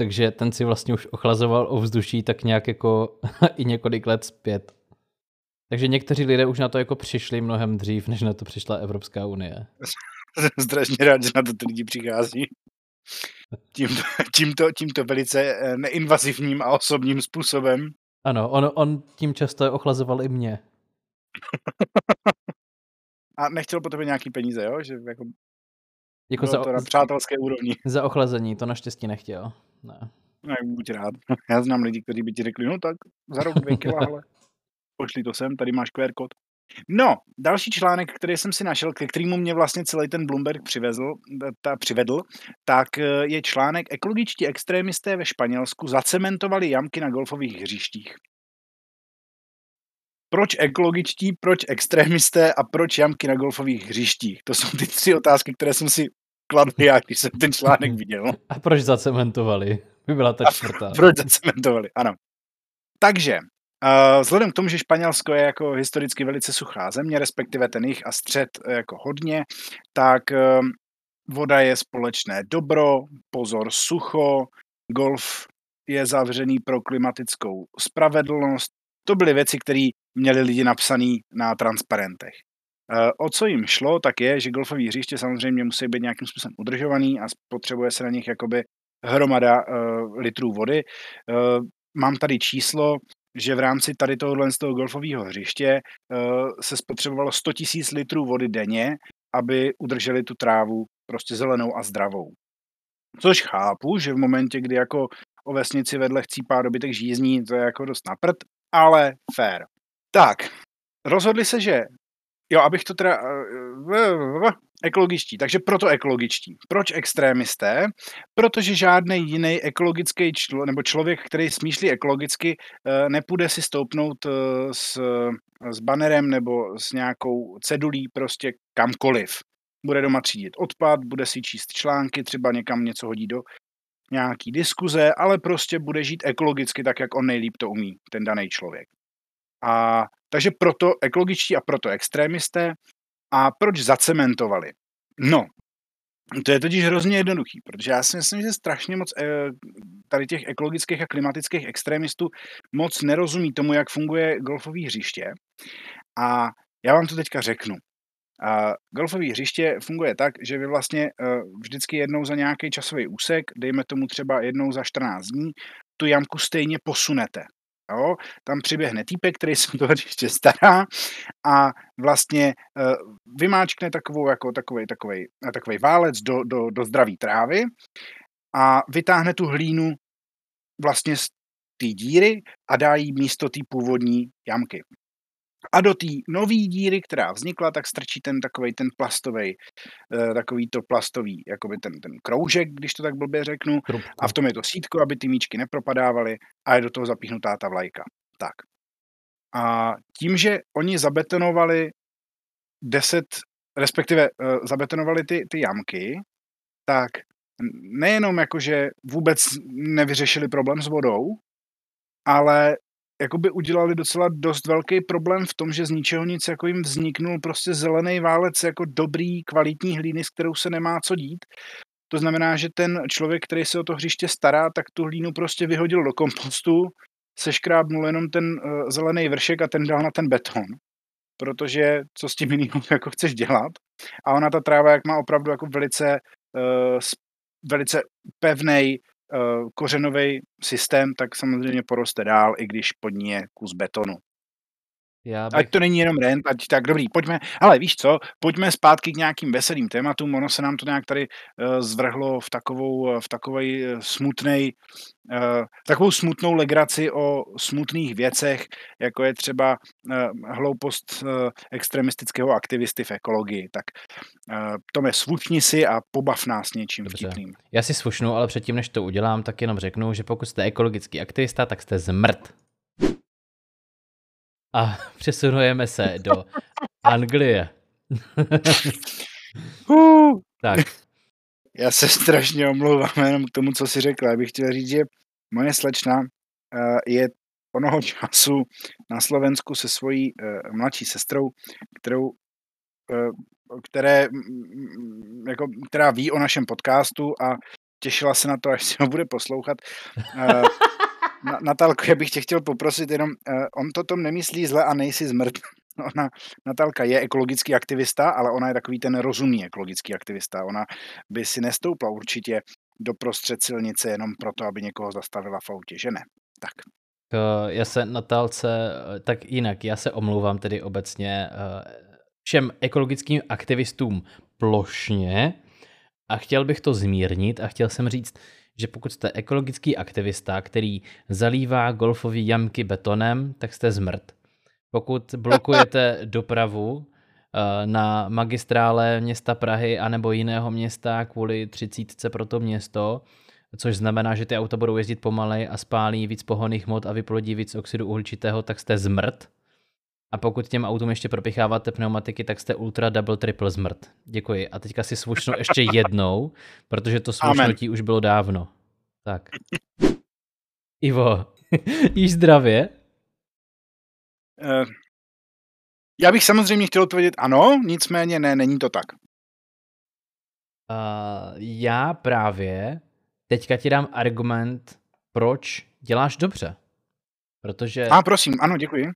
Takže ten si vlastně už ochlazoval ovzduší tak nějak jako i několik let zpět. Takže někteří lidé už na to jako přišli mnohem dřív, než na to přišla Evropská unie. Jsem strašně rád, že na to ty lidi přichází. Tímto, tímto, tímto velice eh, neinvazivním a osobním způsobem. Ano, on, on tím často ochlazoval i mě. A nechtěl po tebe nějaký peníze, jo? Že jako, jako za, na přátelské úrovni. Za ochlazení, to naštěstí nechtěl. Ne. No, buď rád. Já znám lidi, kteří by ti řekli, no tak za rok dvě kila, ale pošli to sem, tady máš QR kód. No, další článek, který jsem si našel, ke kterému mě vlastně celý ten Bloomberg přivezl, ta, přivedl, tak eh, je článek Ekologičtí extrémisté ve Španělsku zacementovali jamky na golfových hřištích. Proč ekologičtí, proč extrémisté a proč jamky na golfových hřištích? To jsou ty tři otázky, které jsem si kladl já, když jsem ten článek viděl. A proč zacementovali? By byla ta čtvrtá. proč zacementovali, ano. Takže, Uh, vzhledem k tomu, že Španělsko je jako historicky velice suchá země, respektive ten jich a střed jako hodně, tak uh, voda je společné dobro, pozor sucho, golf je zavřený pro klimatickou spravedlnost. To byly věci, které měli lidi napsané na transparentech. O co jim šlo, tak je, že golfové hřiště samozřejmě musí být nějakým způsobem udržovaný a potřebuje se na nich jakoby hromada uh, litrů vody. Uh, mám tady číslo, že v rámci tady tohohle z toho golfového hřiště uh, se spotřebovalo 100 000 litrů vody denně, aby udrželi tu trávu prostě zelenou a zdravou. Což chápu, že v momentě, kdy jako o vesnici vedle chcípá dobytek žízní, to je jako dost naprt, ale fair. Tak, rozhodli se, že jo, abych to teda uh, ekologičtí, takže proto ekologičtí. Proč extrémisté? Protože žádný jiný ekologický člo, nebo člověk, který smýšlí ekologicky, uh, nepůjde si stoupnout s, s banerem nebo s nějakou cedulí prostě kamkoliv. Bude doma třídit odpad, bude si číst články, třeba někam něco hodí do nějaký diskuze, ale prostě bude žít ekologicky tak, jak on nejlíp to umí, ten daný člověk. A takže proto ekologičtí a proto extrémisté. A proč zacementovali? No, to je totiž hrozně jednoduchý, protože já si myslím, že strašně moc eh, tady těch ekologických a klimatických extrémistů moc nerozumí tomu, jak funguje golfové hřiště. A já vám to teďka řeknu. A golfové hřiště funguje tak, že vy vlastně uh, vždycky jednou za nějaký časový úsek, dejme tomu třeba jednou za 14 dní, tu jamku stejně posunete. Jo? Tam přiběhne týpek, který se to hřiště stará a vlastně uh, vymáčkne takovou, jako takovej, takovej, takovej válec do, do, do zdraví trávy a vytáhne tu hlínu vlastně z té díry a dá jí místo té původní jamky. A do té nové díry, která vznikla, tak strčí ten takový ten plastový, uh, takový to plastový, jakoby ten, ten kroužek, když to tak blbě řeknu. Krupku. A v tom je to sítko, aby ty míčky nepropadávaly a je do toho zapíchnutá ta vlajka. Tak. A tím, že oni zabetonovali 10, respektive uh, zabetonovali ty, ty jamky, tak nejenom jakože vůbec nevyřešili problém s vodou, ale jakoby udělali docela dost velký problém v tom, že z ničeho nic jako jim vzniknul prostě zelený válec jako dobrý, kvalitní hlíny, s kterou se nemá co dít. To znamená, že ten člověk, který se o to hřiště stará, tak tu hlínu prostě vyhodil do kompostu, seškrábnul jenom ten uh, zelený vršek a ten dal na ten beton. Protože co s tím jiným jako chceš dělat? A ona ta tráva, jak má opravdu jako velice uh, velice pevný kořenový systém, tak samozřejmě poroste dál, i když pod ní je kus betonu. Já bych... Ať to není jenom rent, ať tak dobrý, pojďme, ale víš co, pojďme zpátky k nějakým veselým tématům, ono se nám to nějak tady uh, zvrhlo v takovou, v takovej uh, smutnej, uh, takovou smutnou legraci o smutných věcech, jako je třeba uh, hloupost uh, extremistického aktivisty v ekologii. Tak uh, Tome, svučni si a pobav nás něčím Dobře. vtipným. Já si svušnu, ale předtím, než to udělám, tak jenom řeknu, že pokud jste ekologický aktivista, tak jste zmrt. A přesunujeme se do Anglie. Tak, Já se strašně omlouvám jenom k tomu, co jsi řekla. Já bych chtěl říct, že moje slečna eh, je onoho času na Slovensku se svojí eh, mladší sestrou, kterou, eh, které, jako, která ví o našem podcastu a těšila se na to, až si ho bude poslouchat. Eh, Na, Natálko, já bych tě chtěl poprosit jenom, uh, on to tom nemyslí zle a nejsi zmrt. Ona, Natálka je ekologický aktivista, ale ona je takový ten rozumný ekologický aktivista. Ona by si nestoupla určitě do prostřed silnice jenom proto, aby někoho zastavila v autě, že ne? Tak. eh, já se Natálce, eh, tak jinak, já se omlouvám tedy obecně eh, všem ekologickým aktivistům plošně a chtěl bych to zmírnit a chtěl jsem říct, že pokud jste ekologický aktivista, který zalívá golfové jamky betonem, tak jste zmrt. Pokud blokujete dopravu eh, na magistrále města Prahy anebo jiného města kvůli třicítce pro to město, což znamená, že ty auta budou jezdit pomalej a spálí víc pohonných hmot a vyplodí víc oxidu uhličitého, tak jste zmrt. A pokud těm autům ještě propicháváte pneumatiky, tak jste ultra double triple zmrt. Děkuji. A teďka si svušnu ještě jednou, protože to svušnutí už bylo dávno. Tak. Ivo, jíš zdravě? Uh, já bych samozřejmě chtěl odpovědět ano, nicméně ne, není to tak. Uh, já právě teďka ti dám argument, proč děláš dobře. Protože A prosím, ano, děkuji.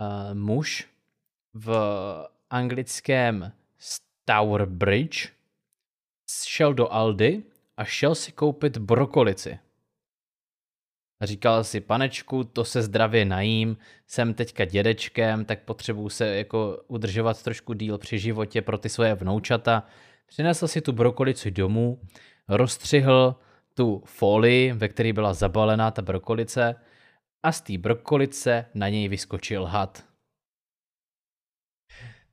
Uh, muž v anglickém Stourbridge šel do Aldy a šel si koupit brokolici. A říkal si, panečku, to se zdravě najím, jsem teďka dědečkem, tak potřebuju se jako udržovat trošku díl při životě pro ty svoje vnoučata. Přinesl si tu brokolici domů, rozstřihl tu folii, ve které byla zabalená ta brokolice a z té brokolice na něj vyskočil had.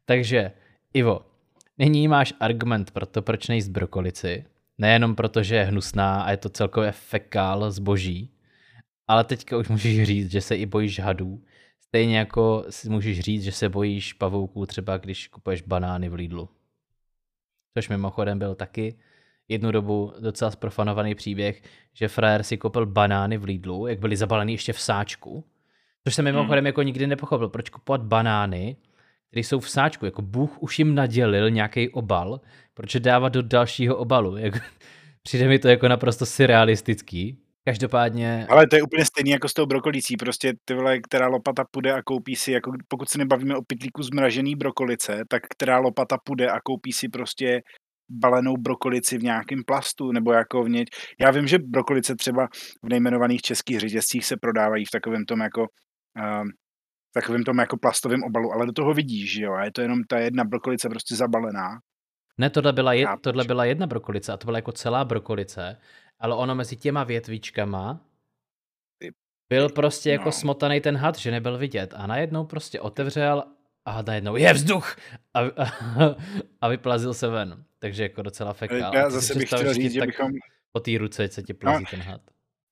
Takže, Ivo, nyní máš argument pro to, proč nejíst brokolici. Nejenom proto, že je hnusná a je to celkově fekál zboží, ale teďka už můžeš říct, že se i bojíš hadů. Stejně jako si můžeš říct, že se bojíš pavouků třeba, když kupuješ banány v Lidlu. Což mimochodem byl taky jednu dobu docela sprofanovaný příběh, že frajer si koupil banány v Lidlu, jak byly zabalený ještě v sáčku. Což jsem mimochodem hmm. jako nikdy nepochopil, proč kupovat banány, které jsou v sáčku. Jako Bůh už jim nadělil nějaký obal, proč je dávat do dalšího obalu. Jako, přijde mi to jako naprosto surrealistický. Každopádně... Ale to je úplně stejný jako s tou brokolicí. Prostě ty vole, která lopata půjde a koupí si, jako pokud se nebavíme o pytlíku zmražený brokolice, tak která lopata půjde a koupí si prostě balenou brokolici v nějakém plastu, nebo jako v něč. Já vím, že brokolice třeba v nejmenovaných českých řetězcích se prodávají v takovém tom jako uh, takovým tom jako plastovém obalu, ale do toho vidíš, že jo, a je to jenom ta jedna brokolice prostě zabalená. Ne, tohle byla, je, tohle byla jedna brokolice a to byla jako celá brokolice, ale ono mezi těma větvičkama byl prostě jako no. smotaný ten had, že nebyl vidět a najednou prostě otevřel a najednou je vzduch a, a, a vyplazil se ven. Takže jako docela fekál. Já zase bych chtěl říct, že bychom... Po té ruce se ti plazí no, ten had.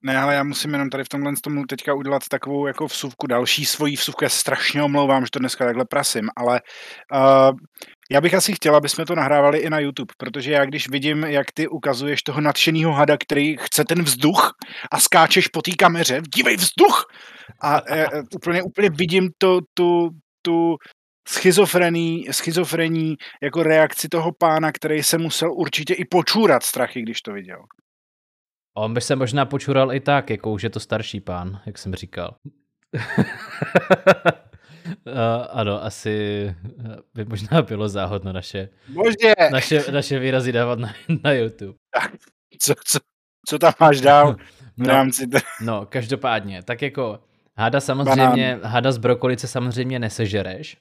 Ne, ale já musím jenom tady v tomhle tomu teďka udělat takovou jako vsuvku, další svoji vsuvku. Já strašně omlouvám, že to dneska takhle prasím, ale uh, já bych asi chtěla, aby jsme to nahrávali i na YouTube, protože já když vidím, jak ty ukazuješ toho nadšeného hada, který chce ten vzduch a skáčeš po té kameře, dívej vzduch! A uh, úplně, úplně vidím to, tu, tu schizofrení, schizofrení jako reakci toho pána, který se musel určitě i počůrat strachy, když to viděl. On by se možná počural i tak, jako už je to starší pán, jak jsem říkal. Uh, ano, asi by možná bylo záhodno naše, Bože. naše, naše výrazy dávat na, na YouTube. Tak, co, co, co tam máš dál v No, rámci té... no, každopádně, tak jako hada samozřejmě, hada z brokolice samozřejmě nesežereš,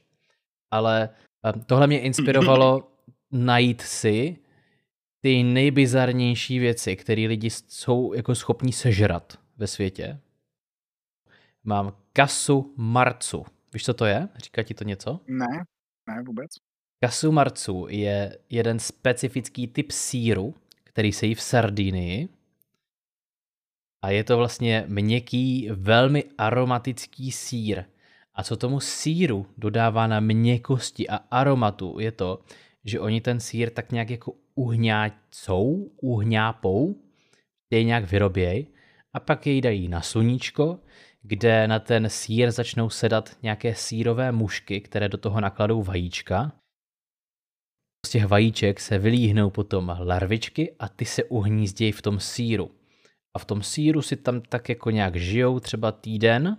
ale eh, tohle mě inspirovalo najít si ty nejbizarnější věci, které lidi jsou jako schopní sežrat ve světě. Mám kasu marcu. Víš, co to je? Říká ti to něco? Ne, ne vůbec. Kasu marcu je jeden specifický typ síru, který se jí v Sardinii. A je to vlastně měkký, velmi aromatický sír. A co tomu síru dodává na měkkosti a aromatu, je to, že oni ten sír tak nějak jako uhňácou, uhňápou, je nějak vyroběj a pak jej dají na sluníčko, kde na ten sír začnou sedat nějaké sírové mušky, které do toho nakladou vajíčka. Z těch vajíček se vylíhnou potom larvičky a ty se uhnízdějí v tom síru. A v tom síru si tam tak jako nějak žijou třeba týden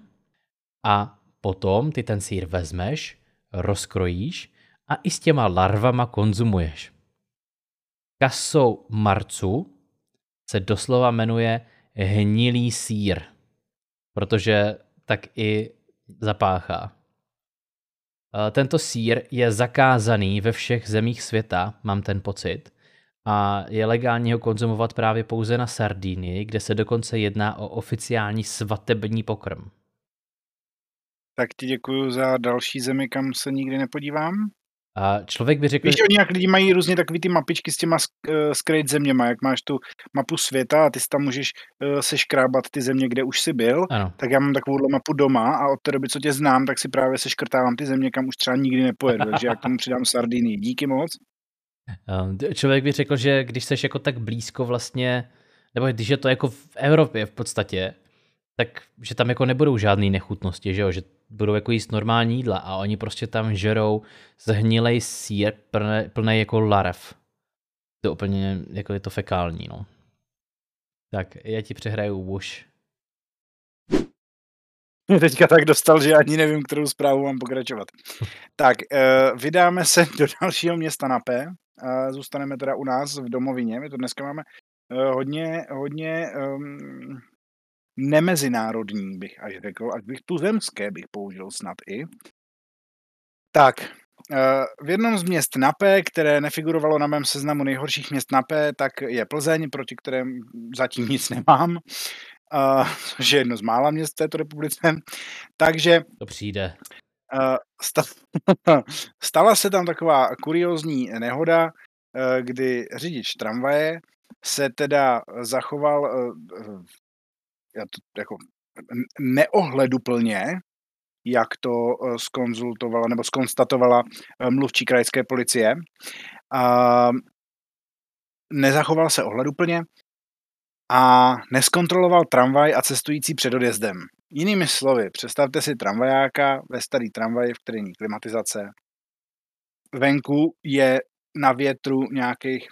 a potom ty ten sír vezmeš, rozkrojíš a i s těma larvama konzumuješ. Kaso marcu se doslova jmenuje hnilý sír, protože tak i zapáchá. Eh, Tento sír je zakázaný ve všech zemích světa, mám ten pocit, a je legální ho konzumovat právě pouze na Sardínii, kde se dokonce jedná o oficiální svatební pokrm. Tak ti děkuju za další zemi, kam se nikdy nepodívám. A člověk by řekl, Víš, oni jak lidi mají různě takový ty mapičky s těma eh, skrejt zeměma, jak máš tu mapu světa a ty si tam můžeš uh, seškrábat ty země, kde už jsi byl, ano, tak já mám takovouhle mapu doma a od té doby, co tě znám, tak si právě seškrtávám ty země, kam už třeba nikdy nepojedu, takže já k tomu přidám Sardinii. Díky moc. eh, člověk by řekl, že když seš jako tak blízko vlastně, nebo když je to jako v Evropě v podstatě, tak že tam jako nebudou žádné nechutnosti, že jo, že budou jako jíst normální jídla a oni prostě tam žerou zhnilej sír plný, plný jako larev. To je úplně, jako je to fekální, no. Tak, já ti přehraju už. Mě teďka tak dostal, že ani nevím, kterou zprávu mám pokračovat. Tak, uh, vydáme se do dalšího města na P. Uh, zůstaneme teda u nás v domovině. My to dneska máme uh, hodně, hodně um, nemezinárodní, bych až řekl, až bych tuzemské bych použil snad i. Tak, eh, v jednom z měst na P, které nefigurovalo na mém seznamu nejhorších měst na P, tak je Plzeň, proti kterém zatím nic nemám, eh, což je jedno z mála měst v této republice. Takže To přijde. eh, sta- stala se tam taková kuriozní nehoda, eh, kdy řidič tramvaje se teda zachoval eh, eh, já to jako neohleduplně, jak to eh, skonzultovala nebo skonstatovala eh, mluvčí krajské policie. A nezachoval se ohleduplně a neskontroloval tramvaj a cestující před odjezdem. Jinými slovy, představte si tramvajáka ve starý tramvaj, v který není klimatizace. Venku je na větru nějakých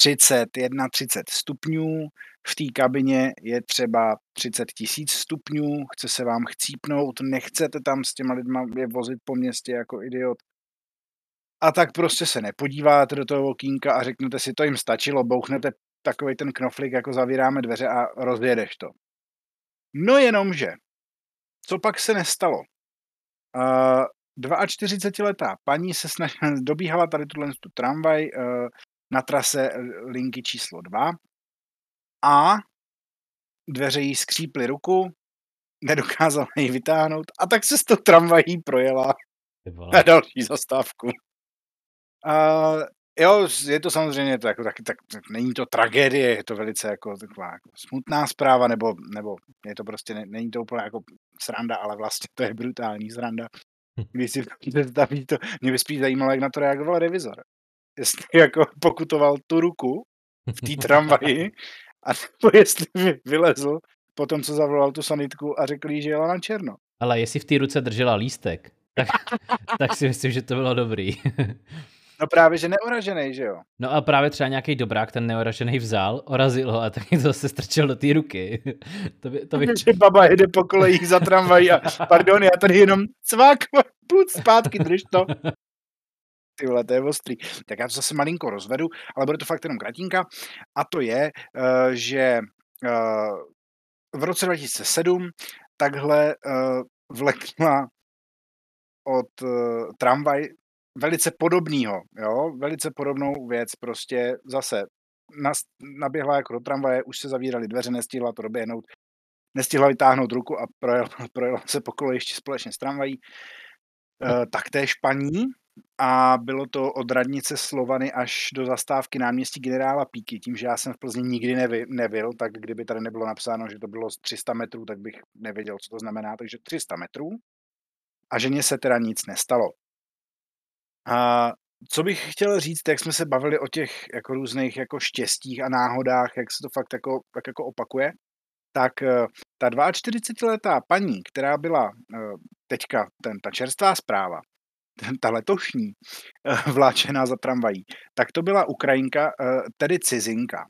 30, 31 stupňů, v té kabině je třeba 30 tisíc stupňů, chce se vám chcípnout, nechcete tam s těma lidma je vozit po městě jako idiot. A tak prostě se nepodíváte do toho okýnka a řeknete si, to jim stačilo, bouchnete takový ten knoflík, jako zavíráme dveře a rozjedeš to. No jenomže, co pak se nestalo? Uh, 42-letá paní se snaž... dobíhala tady tuhle tu tramvaj uh, na trase linky číslo 2 a dveře jí skříply ruku, nedokázala ji vytáhnout a tak se s tou tramvají projela na další zastávku. A jo, je to samozřejmě to jako, tak, tak, tak, není to tragédie, je to velice jako taková jako smutná zpráva, nebo, nebo je to prostě, ne, není to úplně jako sranda, ale vlastně to je brutální sranda. Když si představí to, mě by spíš zajímalo, jak na to reagoval revizor. Jestli jako pokutoval tu ruku v té tramvaji a nebo jestli vylezl po tom, co zavolal tu sanitku a řekl jí, že jela na černo. Ale jestli v té ruce držela lístek, tak, tak si myslím, že to bylo dobrý. No právě, že neoražený, že jo? No a právě třeba nějaký dobrák ten neoražený vzal, orazil ho a taky to zase strčil do té ruky. to by, to by... Že baba jede po kolejích za tramvají a pardon, já tady jenom cvak, půjď zpátky, drž to. Ty vole, to je ostrý. Tak já to zase malinko rozvedu, ale bude to fakt jenom kratinka. A to je, uh, že uh, v roce 2007 takhle uh, vlekla od tramvaj velice podobného, jo, velice podobnou věc, prostě zase naběhla jako do tramvaje, už se zavíraly dveře, nestihla to doběhnout, nestihla vytáhnout ruku a projela, projela se po kolejišti společně s tramvají. E, taktéž paní a bylo to od radnice Slovany až do zastávky náměstí generála Píky. Tím, že já jsem v Plzni nikdy nevy, nebyl, tak kdyby tady nebylo napsáno, že to bylo z 300 metrů, tak bych nevěděl, co to znamená. Takže 300 metrů. A ženě se teda nic nestalo. A co bych chtěl říct, jak jsme se bavili o těch jako různých jako štěstích a náhodách, jak se to fakt jako, tak jako opakuje, tak eh, ta 42-letá paní, která byla eh, teďka, ten, ta čerstvá zpráva, ta letošní, eh, vláčená za tramvají, tak to byla Ukrajinka, tedy cizinka.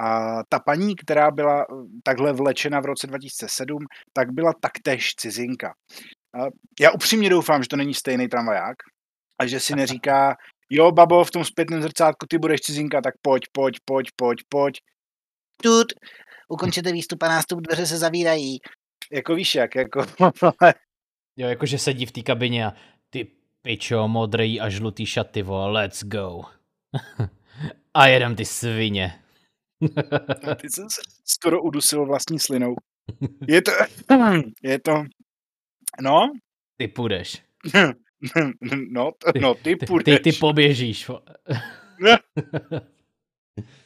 A ta paní, která byla takhle vlečena v roce 2007, tak byla taktéž cizinka. Já upřímně doufám, že to není stejný tramvaják, a že si neříká, jo, babo, v tom zpětném zrcátku ty budeš cizinka, tak pojď, pojď, pojď, pojď, pojď. Tut, ukončete výstup a nástup, dveře se zavírají. Jako víš jak, jako... jo, jakože sedí v té kabině a pičo, modrý a žlutý šaty, vo, let's go. a jedem ty svině. ty jsem se skoro udusil vlastní slinou. Je to, je to, no. Ty půjdeš. No, no ty půjdeš. Ty, ty poběžíš.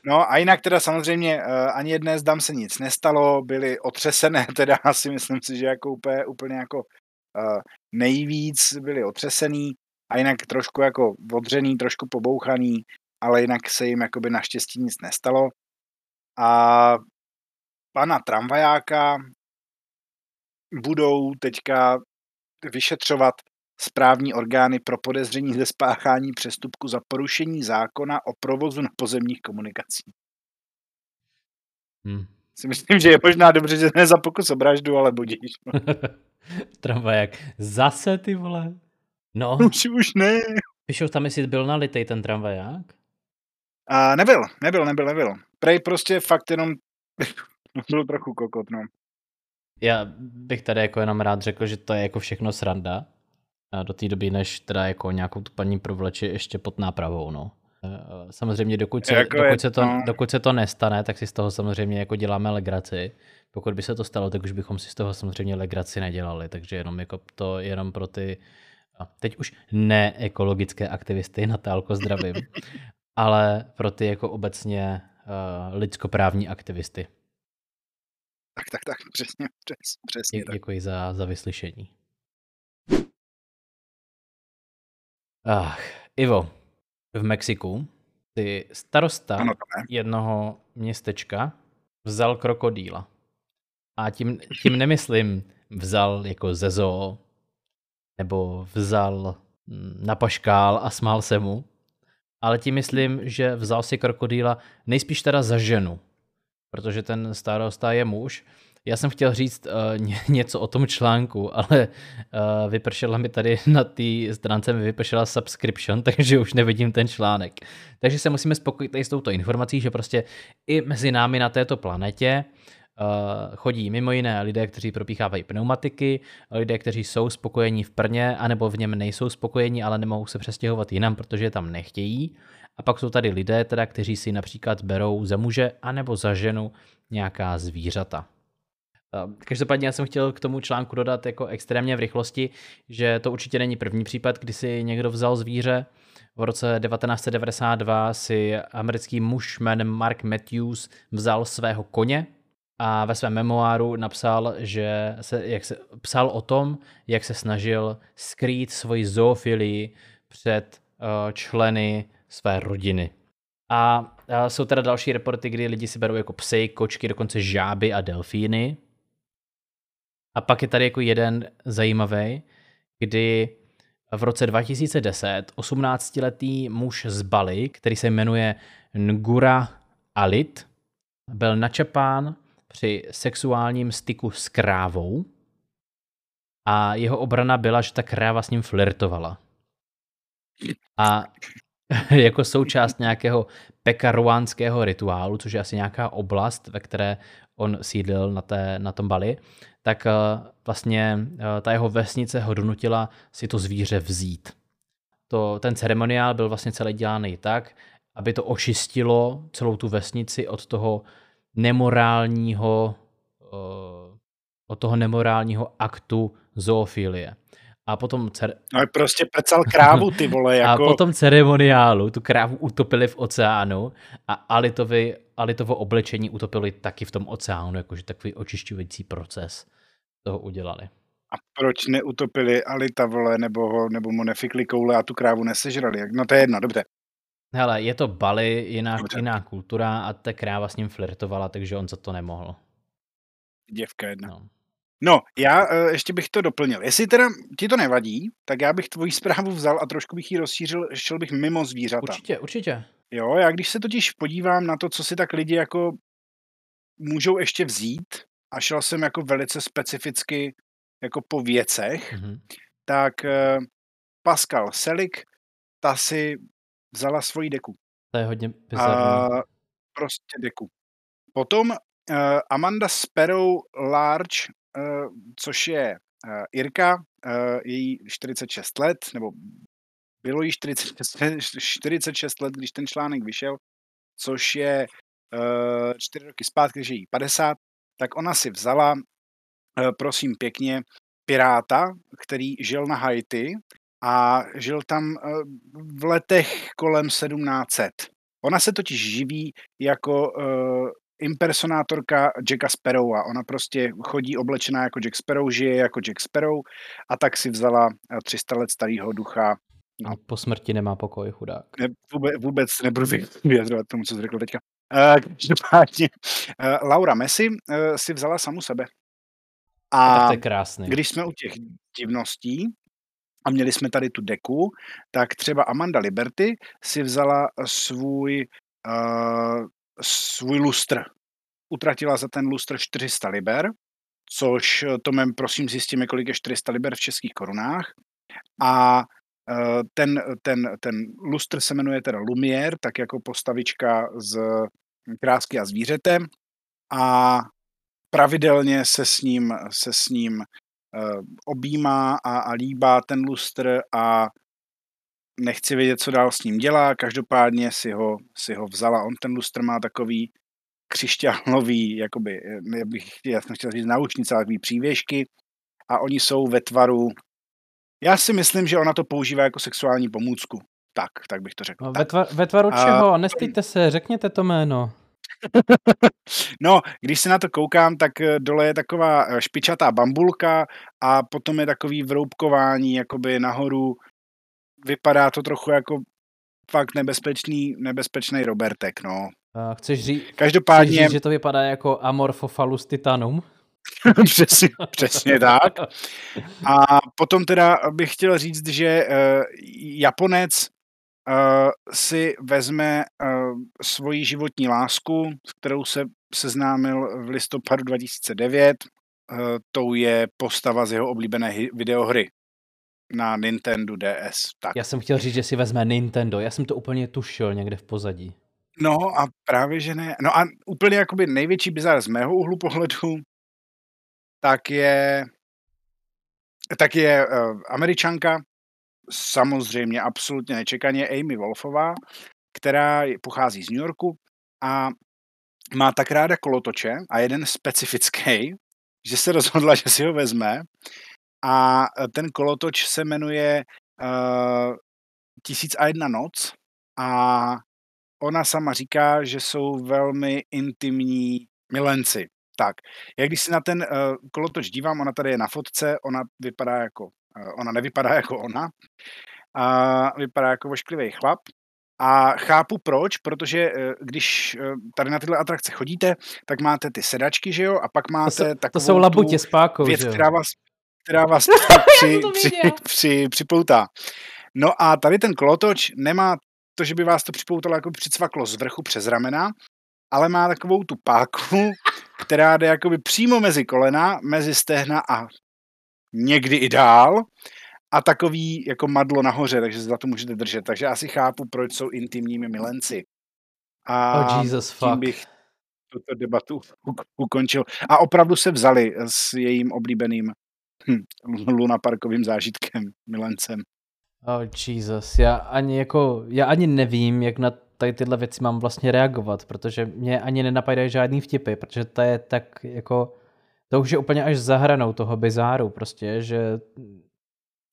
No a jinak teda samozřejmě uh, ani jedné z dam se nic nestalo, byly otřesené, teda asi myslím si, že jako úplně, úplně jako nejvíc byli otřesený a jinak trošku jako odřený, trošku pobouchaný, ale jinak se jim jakoby naštěstí nic nestalo. A pana tramvajáka budou teďka vyšetřovat správní orgány pro podezření ze spáchání přestupku za porušení zákona o provozu na pozemních komunikacích. Hmm. Si myslím, že je možná dobře, že ne za pokus o vraždu, ale budíš. Tramvaják. Zase ty vole. No. Už, už ne. Píšou tam, jestli byl nalitej ten tramvaják? A nebyl, nebyl, nebyl, nebyl. Prej prostě fakt jenom byl trochu kokot, no. Já bych tady jako jenom rád řekl, že to je jako všechno sranda, do té doby, než teda jako nějakou tu paní provleči ještě pod nápravou, no. Samozřejmě dokud se, jako dokud, se to, no. dokud se to nestane, tak si z toho samozřejmě jako děláme legraci. Pokud by se to stalo, tak už bychom si z toho samozřejmě legraci nedělali, takže jenom jako to jenom pro ty a teď už neekologické aktivisty, Natálko zdravím, ale pro ty jako obecně uh, lidskoprávní aktivisty. Tak, tak, tak, přesně, přes, přesně. Dě, děkuji za, za vyslyšení. Ach, Ivo, v Mexiku si starosta ano, jednoho městečka vzal krokodýla. A tím, tím nemyslím vzal jako ze zoo, nebo vzal mm, na paškál a smál se mu, ale tím myslím, že vzal si krokodýla nejspíš teda za ženu, protože ten starosta je muž já jsem chtěl říct uh, něco o tom článku, ale uh, vypršela mi tady na té stránce mi vypršela subscription, takže už nevidím ten článek. Takže se musíme spokojit s touto informací, že prostě i mezi námi na této planetě chodí mimo jiné lidé, kteří propíchávají pneumatiky, lidé, kteří jsou spokojení v prně, anebo v něm nejsou spokojení, ale nemohou se přestěhovat jinam, protože tam nechtějí. A pak jsou tady lidé, teda, kteří si například berou za muže anebo za ženu nějaká zvířata. Každopádně já jsem chtěl k tomu článku dodat jako extrémně v rychlosti, že to určitě není první případ, kdy si někdo vzal zvíře. V roce 1992 si americký muž jménem Mark Matthews vzal svého koně a ve svém memoáru napsal, že se, jak se, psal o tom, jak se snažil skrýt svoji zoofilii před uh, členy své rodiny. A, a jsou teda další reporty, kdy lidi si berou jako psy, kočky, dokonce žáby a delfíny, a pak je tady jako jeden zajímavý, kdy v roce 2010 18-letý muž z Bali, který se jmenuje Ngura Alit, byl načapán při sexuálním styku s krávou a jeho obrana byla, že ta kráva s ním flirtovala. A jako součást nějakého pekaruánského rituálu, což je asi nějaká oblast, ve které on sídlil na, té, na tom Bali, tak eh, vlastně eh, ta jeho vesnice ho donutila si to zvíře vzít. To, ten ceremoniál byl vlastně celý dělaný tak, aby to očistilo celou tu vesnici od toho nemorálního, eh, od toho nemorálního aktu zoofilie. A potom cer... No prostě pecal krávu, ty vole, jako... A potom ceremoniálu tu krávu utopili v oceánu a Alitovi, Alitovo oblečení utopili taky v tom oceánu, jakože takový očišťující proces toho udělali. A proč neutopili Alita, vole, nebo, ho, nebo mu nefikli koule a tu krávu nesežrali? No to je jedno, dobře. Hele, je to Bali, jiná, jiná kultura a ta kráva s ním flirtovala, takže on za to nemohl. Děvka jedna. No. No, já uh, ještě bych to doplnil. Jestli teda ti to nevadí, tak já bych tvoji zprávu vzal a trošku bych ji rozšířil, šel bych mimo zvířata. Určitě, určitě. Jo, já když se totiž podívám na to, co si tak lidi jako můžou ještě vzít, a šel jsem jako velice specificky jako po věcech, mm-hmm. tak uh, Pascal Selik, ta si vzala svoji deku. To je hodně bizarní. A prostě deku. Potom uh, Amanda Sparrow Large Eh, což je eh, Irka, eh, její 46 let, nebo bylo jí 46, 46 let, když ten článek vyšel, což je 4 roky zpátky, když je jí 50, tak ona si vzala, prosím pěkně, piráta, který žil na Haiti a žil tam v letech kolem 1700. Ona se totiž živí jako impersonátorka Jacka Sparrowa. Ona prostě chodí oblečená jako Jack Sparrow, žije jako Jack Sparrow a tak si vzala 300 let starého ducha. A po smrti nemá pokoj, chudák. Ne, vůbec, vůbec nebudu vyjadřovat tomu, co jsi řekl teďka. Uh, každopádně, uh, Laura Messi uh, si vzala samu sebe. A, a to je krásný. když jsme u těch divností, a měli jsme tady tu deku, tak třeba Amanda Liberty si vzala svůj uh, svůj lustr. Utratila za ten lustr 400 liber, což eh, to mém prosím zjistíme, kolik je 400 liber v českých korunách. A eh, ten, ten, ten lustr se jmenuje teda Lumière, tak jako postavička z krásky a zvířete. A pravidelně se s ním, se s ním uh, objímá a, a líbá ten lustr a nechci vědět, co dál s ním dělá, každopádně si ho, si ho vzala. On ten lustr má takový křišťálový, jakoby, já, bych, já jsem chtěl říct naučnice, ale přívěšky a oni jsou ve tvaru, já si myslím, že ona to používá jako sexuální pomůcku. Tak, tak bych to řekl. No, ve, tvar, ve tvaru čeho? A... Nestýte se, řekněte to jméno. no, když se na to koukám, tak eh, dole je taková eh, špičatá bambulka a potom je takový vroubkování jakoby nahoru vypadá to trochu jako fakt nebezpečný, nebezpečný Robertek, no. Uh, chceš, ří, Každopádně... chceš říct, že to vypadá jako Amorphophallus titanum? přesně, přesně tak. A potom teda bych chtěl říct, že uh, Japonec si vezme uh, svoji životní lásku, s kterou se seznámil v listopadu 2009. Uh, tou je postava z jeho oblíbené videohry na Nintendo DS. Tak. Já jsem chtěl říct, že si vezme Nintendo. Já jsem to úplně tušil někde v pozadí. No a právě, že ne. No a úplně jakoby největší bizar z mého úhlu pohledu, tak je tak je uh, američanka, samozřejmě absolutně nečekaně Amy Wolfová, která pochází z New Yorku a má tak ráda kolotoče a jeden specifický, že se rozhodla, že si ho vezme a e, ten kolotoč se jmenuje uh, Tisíc a jedna noc a ona sama říká, že jsou velmi intimní milenci. Tak, jak když si na ten uh, kolotoč dívám, ona tady je na fotce, ona vypadá jako, ona nevypadá jako ona, a vypadá jako vošklivý chlap. A chápu proč, protože když tady na tyhle atrakce chodíte, tak máte ty sedačky, že jo, a pak máte to jsou, takovou to jsou labutě s pákou, věc, že jo? která vás, která vás při, při, při, připoutá. No a tady ten kolotoč nemá to, že by vás to připoutalo jako přicvaklo z vrchu přes ramena, ale má takovou tu páku, která jde jakoby přímo mezi kolena, mezi stehna a někdy i dál. a takový jako madlo nahoře, takže se za to můžete držet. Takže asi chápu, proč jsou intimními milenci. A Oh Jesus tím fuck. bych tuto debatu uk- ukončil. A opravdu se vzali s jejím oblíbeným hm, lunaparkovým zážitkem, milencem. Oh Jesus, já ani jako, já ani nevím, jak na tady tyhle věci mám vlastně reagovat, protože mě ani nenapadají žádný vtipy, protože to je tak jako, to už je úplně až za hranou toho bizáru prostě, že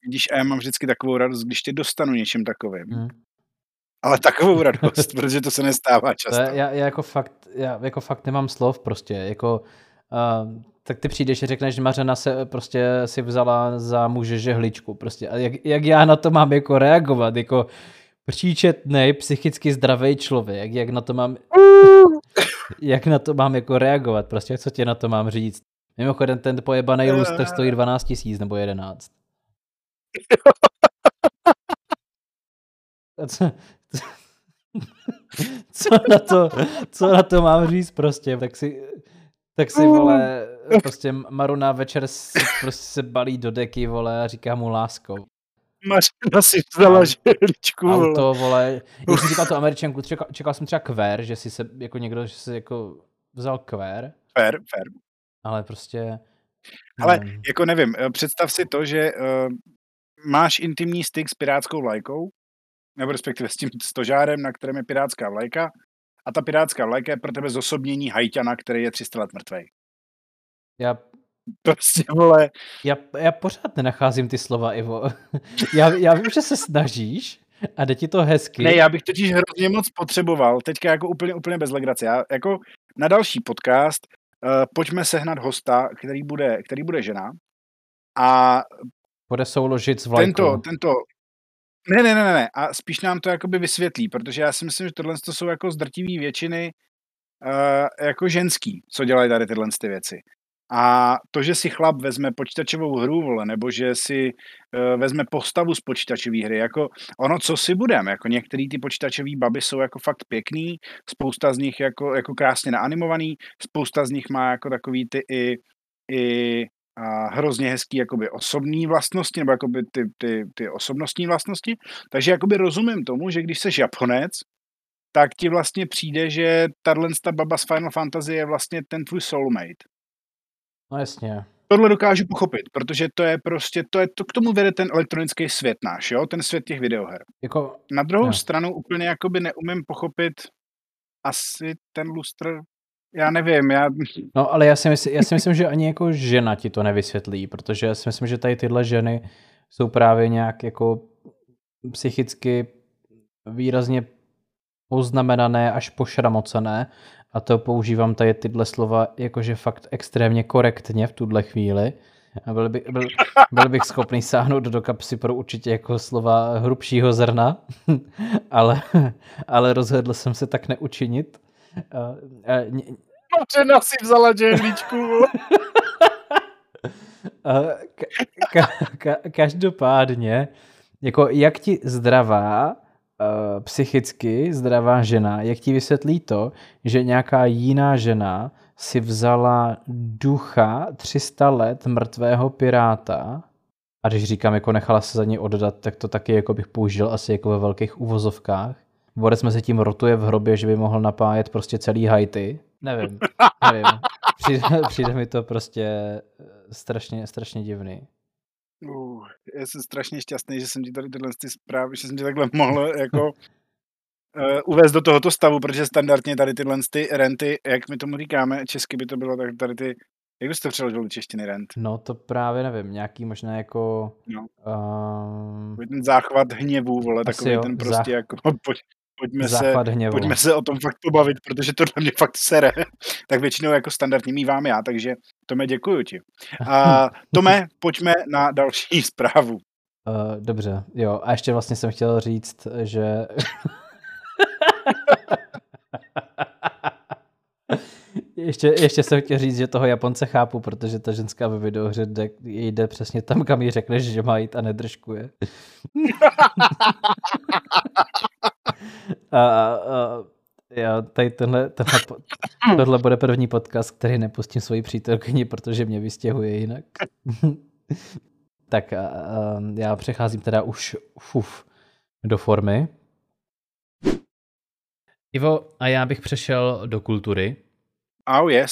Vidíš, a já mám vždycky takovou radost, když tě dostanu něčím takovým. hm, Ale takovou radost, protože to se nestává to často. je, já, já, jako fakt, já jako fakt nemám slov prostě, jako uh, tak ty přijdeš a řekneš, že Mařena se prostě si vzala za muže žehličku prostě a jak, jak já na to mám jako reagovat, jako příčetný, psychicky zdravý člověk, jak na to mám, jak na to mám jako reagovat, prostě co tě na to mám říct. Mimochodem ten pojebaný lustr stojí 12 tisíc nebo 11. A co, co, co, na to, co na to mám říct prostě, tak si, tak si vole, prostě Maruna večer si, prostě se balí do deky, vole, a říká mu láskou. Mařena si vzala žehličku. vole. Auto, vole, jak jsem říkal tu američanku, čekal, čekal jsem třeba kvér, že si se, jako někdo, že si jako vzal kvér, Fair, fair. Ale prostě, Ale nevím. jako nevím, eh, představ si to, že uh, máš intimní styk s pirátskou vlajkou, nebo respektive s tím stožárem, na kterém je pirátská vlajka, a ta pirátská vlajka je pro tebe zosobnění hajťana, který je 300 let mrtvej. já, Prostě, vole, já, já pořád nenacházím ty slova, Ivo. já, já vím, že se snažíš a jde ti to hezky. ne, já bych totiž hrozně moc potřeboval, teďka jako úplně, úplně bez legrace, já jako na další podcast uh, pojďme sehnat hosta, který bude, který bude žena, a Bude souložit s vlajkou. tento, tento, ne, ne, ne, ne, a spíš nám to jakoby vysvětlí, protože já si myslím, že tohle to jsou jako z drtivý většiny uh, jako ženský, co dělají tady tyhle ty věci. A to, že si chlap vezme počítačovou hru, vole, nebo že si uh, vezme postavu z počítačové hry, jako ono, co si budem, jako některý ty počítačové baby jsou jako fakt pěkný, spousta z nich jako, jako krásně naanimovaný, spousta z nich má jako takový ty i, i a hrozně hezký jakoby osobní vlastnosti, nebo jakoby ty, ty, ty osobnostní vlastnosti. Takže jakoby rozumím tomu, že když jsi Japonec, tak ti vlastně přijde, že tahle ta baba z Final Fantasy je vlastně ten tvůj soulmate. No jasně. Tohle dokážu pochopit, protože to je prostě, to je, to k tomu vede ten elektronický svět náš, jo, ten svět těch videoher. Jako, Na druhou Jo. stranu úplně jakoby neumím pochopit asi ten lustr, já nevím, já, no ale já si, myslím, já si myslím, že ani jako žena ti to nevysvětlí, protože já si myslím, že tady tyhle ženy jsou právě nějak jako psychicky výrazně poznamenané až pošramocené a to používám tady tyhle slova jakože fakt extrémně korektně v tuhle chvíli. A byl, by, byl, byl bych schopný sáhnout do kapsy pro určitě jako slova hrubšího zrna, ale, ale rozhodl jsem se tak neučinit. A, a, ně- si vzala žehličku, vole. a, ka, ka, ka, každopádně, jako jak ti zdravá, uh, psychicky zdravá žena, jak ti vysvětlí to, že nějaká jiná žena si vzala ducha 300 let mrtvého piráta a když říkám, jako nechala se za ní oddat, tak to taky jako bych použil asi jako ve velkých uvozovkách. Borec mezi tím rotuje v hrobě, že by mohl napájet prostě celý Haiti. Nevím, nevím. Přijde, přijde mi to prostě eh, strašně, strašně divný. Já jsem strašně šťastný, že jsem ti tady tyhle ty zprávy, že jsem ti takhle mohl jako uh, uvést do tohoto stavu, protože standardně tady tyhle ty renty, jak my tomu říkáme, česky by to bylo, tak tady ty, jak bys to přeložil do češtiny rent? No to právě nevím, nějaký možná jako... No. Um, ten záchvat hněvu, vole, Asi takový jo, ten prostě zách- jako, pojď, pojďme se, hněvu. pojďme se o tom fakt pobavit, protože to na mě fakt sere. tak většinou jako standardně mývám já, takže Tome, děkuju ti. A Tome, pojďme na další zprávu. Uh, dobře, jo. A ještě vlastně jsem chtěl říct, že... ještě, ještě jsem chtěl říct, že toho Japonce chápu, protože ta ženská ve videohře jde, jde přesně tam, kam jí řekneš, že má jít a nedržkuje. a, a, a já tady tenhle, tenhle, po- tohle bude první podcast, který nepustím svoji přítelkyni, protože mě vystěhuje jinak. Tak a, a, já přecházím teda už fuf, do formy. Ivo, a já bych přešel do kultury. Oh yes.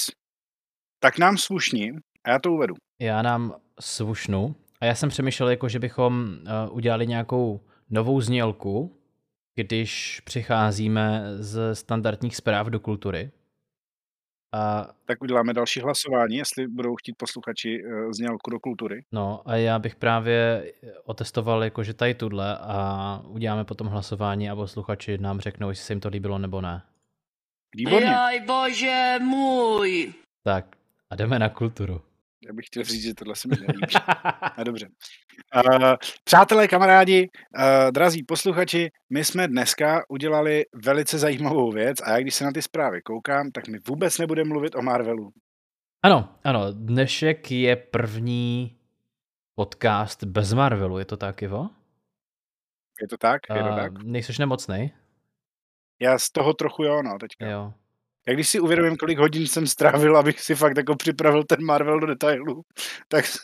Tak nám slušní a já to uvedu. Já nám svušnu. A já jsem přemýšlel, jako že bychom uh, udělali nějakou novou znělku, když přicházíme z standardních zpráv do kultury. A, Tak uděláme další hlasování, jestli budou chtít posluchači uh, znělku do kultury. no, a já bych právě otestoval jakože tady tuhle a uděláme potom hlasování a posluchači nám řeknou, jestli se jim to líbilo nebo ne. Výborně. Jaj, bože můj! Tak a jdeme na kulturu. Já bych chtěl říct, že tohle se mi nelíbí. A dobře. Uh, přátelé, kamarádi, uh, drazí posluchači, my jsme dneska udělali velice zajímavou věc a já když se na ty zprávy koukám, tak my vůbec nebudeme mluvit o Marvelu. Ano, ano, dnešek je první podcast bez Marvelu, je to tak, Ivo? Je to tak? Je to tak? nejseš nemocnej? Já z toho trochu jo, no, teďka. Jo. Jak když si uvědomím, kolik hodin jsem strávil, abych si fakt jako připravil ten Marvel do detailu, tak si,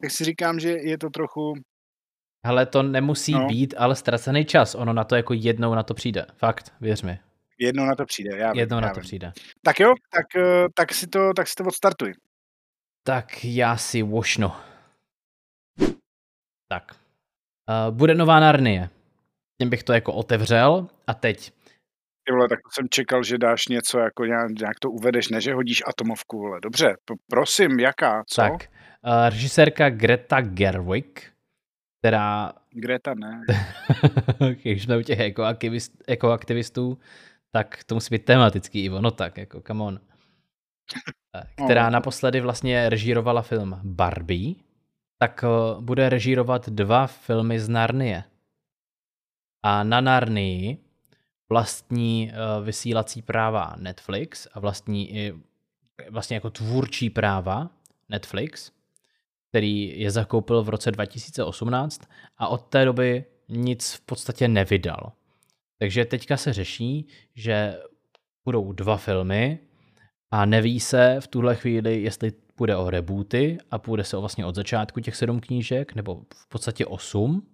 tak si říkám, že je to trochu... Hele, to nemusí No. být ale ztracený čas, ono na to jako jednou na to přijde. Fakt, věř mi. Jednou na to přijde. Já Jednou já na to vím. přijde. Tak jo, tak, eh, tak, si to, tak si to odstartuj. Tak já si vošnu. Tak. Uh, bude nová Narnie. Tím bych to jako otevřel a teď. Ty vole, tak jsem čekal, že dáš něco, jako nějak, nějak to uvedeš, ne, že hodíš atomovku, vole. Dobře, p- prosím, jaká, co? Tak. Uh, režisérka Greta Gerwig, která Greta, ne. když jsme u těch ekoaktivist, ekoaktivistů, tak to musí být tematický, Ivo, no tak, jako come on. Eh, Která No. naposledy vlastně režírovala film Barbie, tak eh, bude režírovat dva filmy z Narnie. A na Narnii vlastní eh, vysílací práva Netflix a vlastní i vlastně jako tvůrčí práva Netflix, který je zakoupil v roce 2018 a od té doby nic v podstatě nevydal. Takže teďka se řeší, že budou dva filmy a neví se v tuhle chvíli, jestli půjde o rebooty a půjde se o vlastně od začátku těch sedm knížek, nebo v podstatě osm,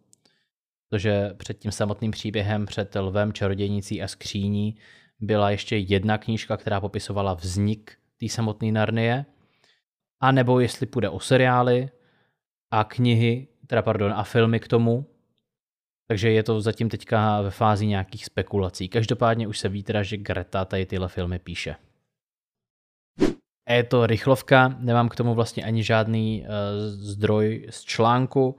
protože před tím samotným příběhem, před lvem, čarodějnicí a skříní byla ještě jedna knížka, která popisovala vznik té samotné Narnie, a nebo jestli půjde o seriály a knihy, teda pardon, a filmy k tomu. Takže je to zatím teďka ve fázi nějakých spekulací. Každopádně už se ví teda, že Greta tady tyhle filmy píše. Je to rychlovka, nemám k tomu vlastně ani žádný uh, zdroj z článku,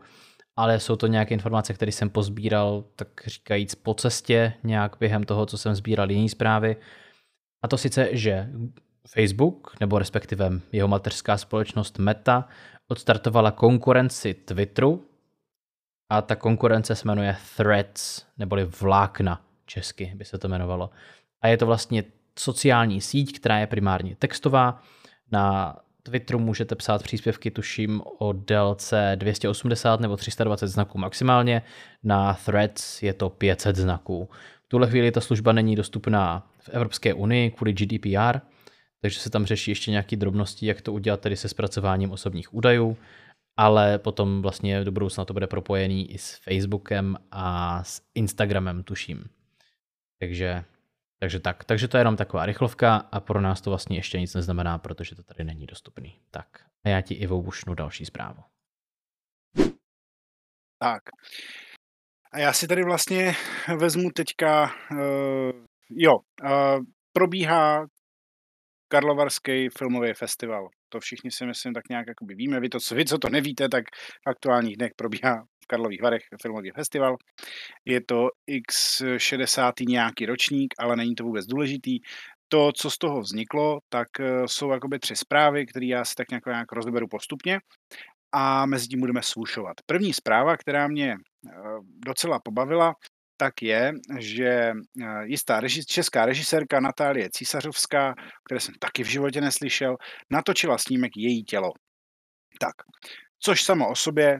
ale jsou to nějaké informace, které jsem pozbíral, tak říkajíc po cestě, nějak během toho, co jsem sbíral jiné zprávy. A to sice, že Facebook, nebo respektive jeho mateřská společnost Meta, odstartovala konkurenci Twitteru a ta konkurence se jmenuje Threads, neboli vlákna česky by se to jmenovalo. A je to vlastně sociální síť, která je primárně textová. Na Twitteru můžete psát příspěvky, tuším, o délce 280 nebo 320 znaků maximálně. Na Threads je to 500 znaků. V tuhle chvíli ta služba není dostupná v Evropské unii kvůli GDPR, takže se tam řeší ještě nějaké drobnosti, jak to udělat tedy se zpracováním osobních údajů, ale potom vlastně do budoucna to bude propojený i s Facebookem a s Instagramem, tuším. Takže, takže tak. Takže to je jenom taková rychlovka a pro nás to vlastně ještě nic neznamená, protože to tady není dostupný. Tak a já ti Ivo bušnu další zprávu. Tak. A já si tady vlastně vezmu teďka, uh, jo, uh, probíhá Karlovarský filmový festival. To všichni si myslím tak nějak jakoby víme. Vy, to, vy, co to nevíte, tak v aktuálních dnech probíhá Karlových Varech filmový festival. Je to x60. nějaký ročník, ale není to vůbec důležitý. To, co z toho vzniklo, tak uh, jsou jakoby tři zprávy, které já si tak nějak, nějak rozberu postupně a mezi tím budeme slušovat. První zpráva, která mě uh, docela pobavila, tak je, že uh, jistá režis, česká režisérka Natálie Císařovská, které jsem taky v životě neslyšel, natočila snímek Její tělo. Tak, což samo o sobě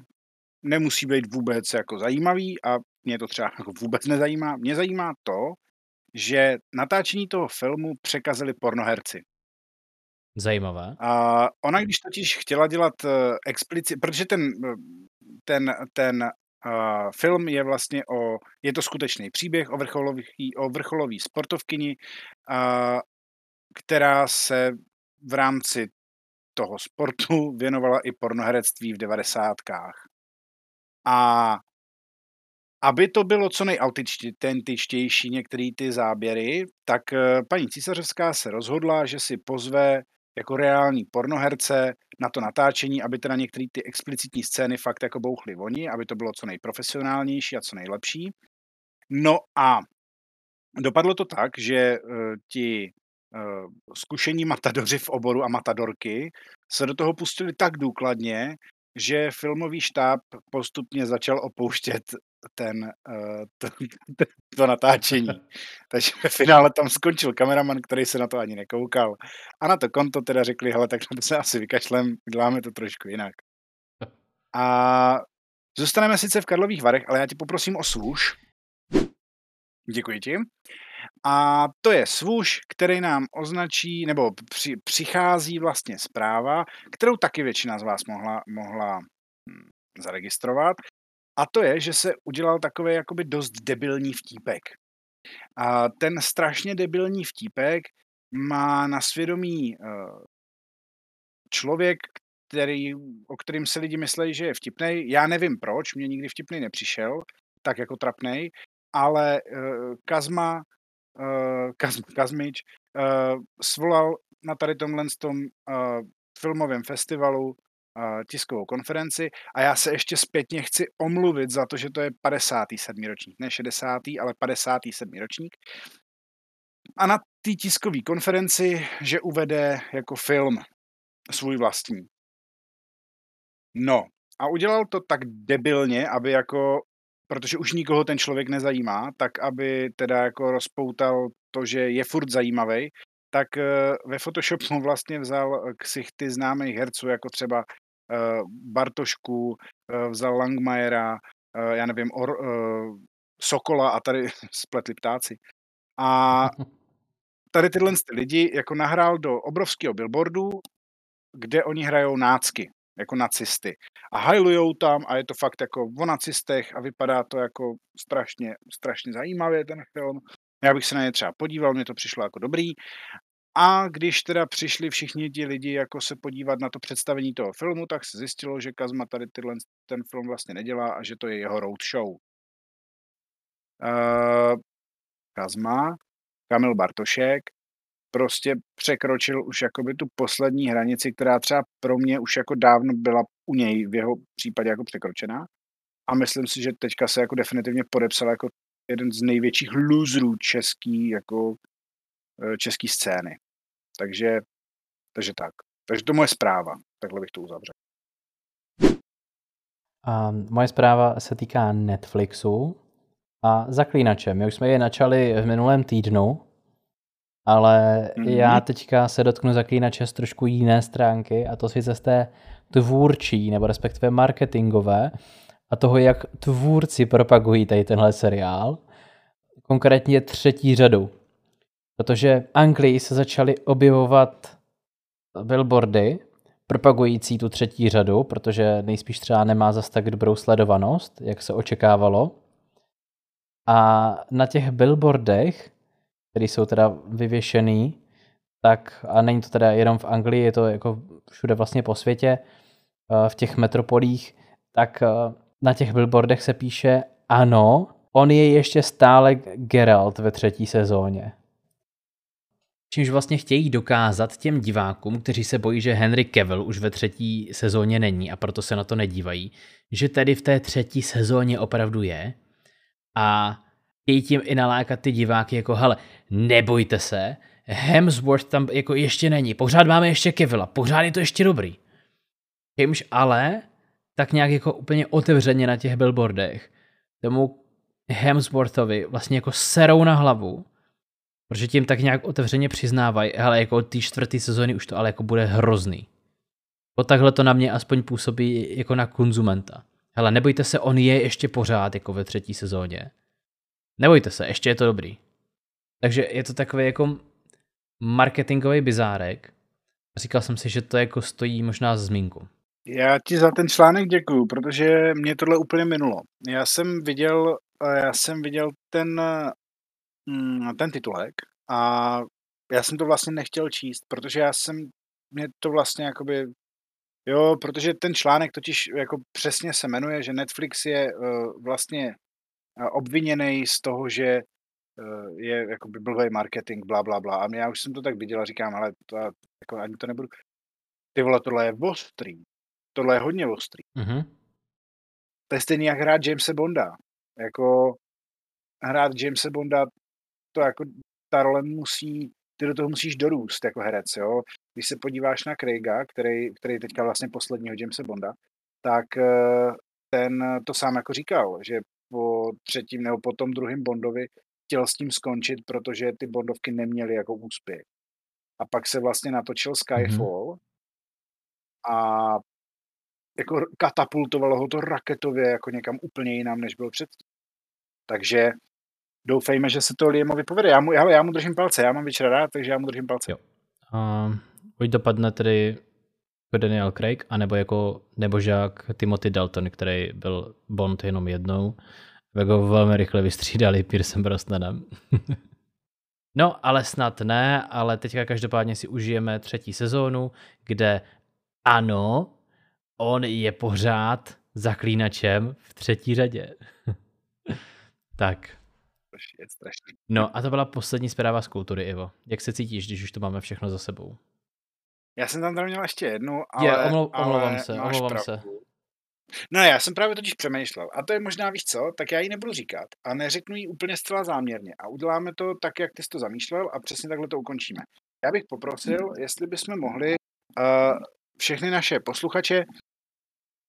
nemusí být vůbec jako zajímavý a mě to třeba jako vůbec nezajímá. Mě zajímá to, že natáčení toho filmu překazili pornoherci. Zajímavé. A ona, když totiž chtěla dělat uh, explicit, protože ten, eh, ten, ten uh, film je vlastně o, je to skutečný příběh o vrcholový, o vrcholový sportovkyni, uh, která se v rámci toho sportu věnovala i pornoherectví v devadesátkách. A aby to bylo co nejautentičtější některé ty záběry, tak paní Císařovská se rozhodla, že si pozve jako reální pornoherce na to natáčení, aby teda některé ty explicitní scény fakt jako bouchly oni, aby to bylo co nejprofesionálnější a co nejlepší. No a dopadlo to tak, že uh, ti uh, zkušení matadoři v oboru a matadorky se do toho pustili tak důkladně, že filmový štáb postupně začal opouštět ten, to, to, to natáčení. Takže ve finále tam skončil kameraman, který se na to ani nekoukal. A na to konto teda řekli, hele, tak to se asi vykašlem, děláme to trošku jinak. A zůstaneme sice v Karlových Varech, ale já tě poprosím o svůž. Děkuji ti. A to je svůž, který nám označí, nebo při, přichází vlastně zpráva, kterou taky většina z vás mohla, mohla hm, zaregistrovat. A to je, že se udělal takový jakoby dost debilní vtípek. A ten strašně debilní vtípek má na svědomí uh, člověk, který, o kterým se lidi myslí, že je vtipný. Já nevím proč, mě nikdy vtipný nepřišel, tak jako trapnej, ale uh, Kazma, uh, Kaz, Kazmič uh, svolal na tady tomhle tom, uh, filmovém festivalu tiskovou konferenci a já se ještě zpětně chci omluvit za to, že to je 57. ročník, ne 60., ale 57. ročník. A na té tiskové konferenci, že uvede jako film svůj vlastní. No, a udělal to tak debilně, aby jako, protože už nikoho ten člověk nezajímá, tak aby teda jako rozpoutal to, že je furt zajímavý, tak eh, ve Photoshopu vlastně vzal ksichty známých herců, jako třeba Eh, Bartošku, eh, vzal Langmajera, já nevím, Or, Sokola a tady spletli ptáci. A tady tyhle lidi jako nahrál do obrovského billboardu, kde oni hrajou nácky, jako nacisty. A hajlujou tam a je to fakt jako o nacistech a vypadá to jako strašně, strašně zajímavě ten film. Já bych se na ně třeba podíval, mně to přišlo jako dobrý. A když teda přišli všichni ti lidi jako se podívat na to představení toho filmu, tak se zjistilo, že Kazma tady tyhle, ten film vlastně nedělá a že to je jeho road show. Uh, Kazma, Kamil Bartošek, prostě překročil už jakoby tu poslední hranici, která třeba pro mě už jako dávno byla u něj v jeho případě jako překročená. A myslím si, že teďka se jako definitivně podepsal jako jeden z největších loserů český, jako eh, český scény. Takže, takže tak. Takže to je moje zpráva. Takhle bych to uzavřel. A moje zpráva se týká Netflixu a Zaklínače. My už jsme je načali v minulém týdnu, ale mm-hmm. já teďka se dotknu Zaklínače z trošku jiné stránky a to sice z té tvůrčí, nebo respektive marketingové a toho, jak tvůrci propagují tady tenhle seriál, konkrétně třetí řadu. Protože v Anglii se začaly objevovat billboardy propagující tu třetí řadu, protože nejspíš třeba nemá zas tak dobrou sledovanost, jak se očekávalo. A na těch billboardech, které jsou teda vyvěšený, tak, a není to teda jenom v Anglii, je to jako všude vlastně po světě, eh, v těch metropolích, tak eh, na těch billboardech se píše ano, on je ještě stále Geralt ve třetí sezóně. Čímž vlastně chtějí dokázat těm divákům, kteří se bojí, že Henry Cavill už ve třetí sezóně není a proto se na to nedívají, že tedy v té třetí sezóně opravdu je a chtějí tím i nalákat ty diváky jako hele, nebojte se, Hemsworth tam jako ještě není, pořád máme ještě Kevilla, pořád je to ještě dobrý. Čímž ale tak nějak jako úplně otevřeně na těch billboardech tomu Hemsworthovi vlastně jako serou na hlavu, Protože tím tak nějak otevřeně přiznávají, hele, jako od té čtvrté sezóny už to ale jako bude hrozný. O takhle to na mě aspoň působí jako na konzumenta. Hele, nebojte se, on je ještě pořád jako ve třetí sezóně. Nebojte se, ještě je to dobrý. Takže je to takový jako marketingový bizárek, Říkal jsem si, že to jako stojí možná zmínku. Já ti za ten článek děkuju, protože mě tohle úplně minulo. Já jsem viděl, eh, já jsem viděl ten, mm, ten titulek a já jsem to vlastně nechtěl číst, protože já jsem, mě to vlastně jakoby, jo, protože ten článek totiž jako přesně se jmenuje, že Netflix je uh, vlastně obviněný z toho, že uh, je jako blbý marketing, bla, bla, bla. A já už jsem to tak viděl a říkám, ale to, jako ani to nebudu. Ty vole, tohle je ostrý. Tohle je hodně ostrý. Mm-hmm. To je stejný jak hrát Jamesa Bonda. Jako hrát Jamesa Bonda, to jako ta role musí, ty do toho musíš dorůst jako herec, jo. Když se podíváš na Craiga, který, který teďka vlastně posledního Jamesa Bonda, tak eh, ten to sám jako říkal, že po třetím nebo po tom druhém Bondovi chtěl s tím skončit, protože ty Bondovky neměly jako úspěch. A pak se vlastně natočil Skyfall mm-hmm. a jako katapultovalo ho to raketově jako někam úplně jinam, než byl předtím. Takže doufejme, že se to Liamovi povede. Já mu, hele, já mu držím palce, já mám večera rád, takže já mu držím palce. Jo. Uh, buď dopadne tedy jako Daniel Craig, anebo jako nebožák Timothy Dalton, který byl Bond jenom jednou. Jak ho velmi rychle vystřídali Piercem Brosnanem. no, ale snad ne, ale teďka každopádně si užijeme třetí sezónu, kde ano, on je pořád zaklínačem v třetí řadě. tak. No a to byla poslední zpráva z kultury, Ivo. Jak se cítíš, když už to máme všechno za sebou? Já jsem tam tady měl ještě jednu, ale... Je, omlou, omlouvám se, omlouvám pravdu. se. No já jsem právě totiž přemýšlel. A to je možná, víš co, tak já ji nebudu říkat a neřeknu ji úplně zcela záměrně. A uděláme to tak, jak ty jsi to zamýšlel a přesně takhle to ukončíme. Já bych poprosil, jestli bychom mohli uh, všechny naše posluchače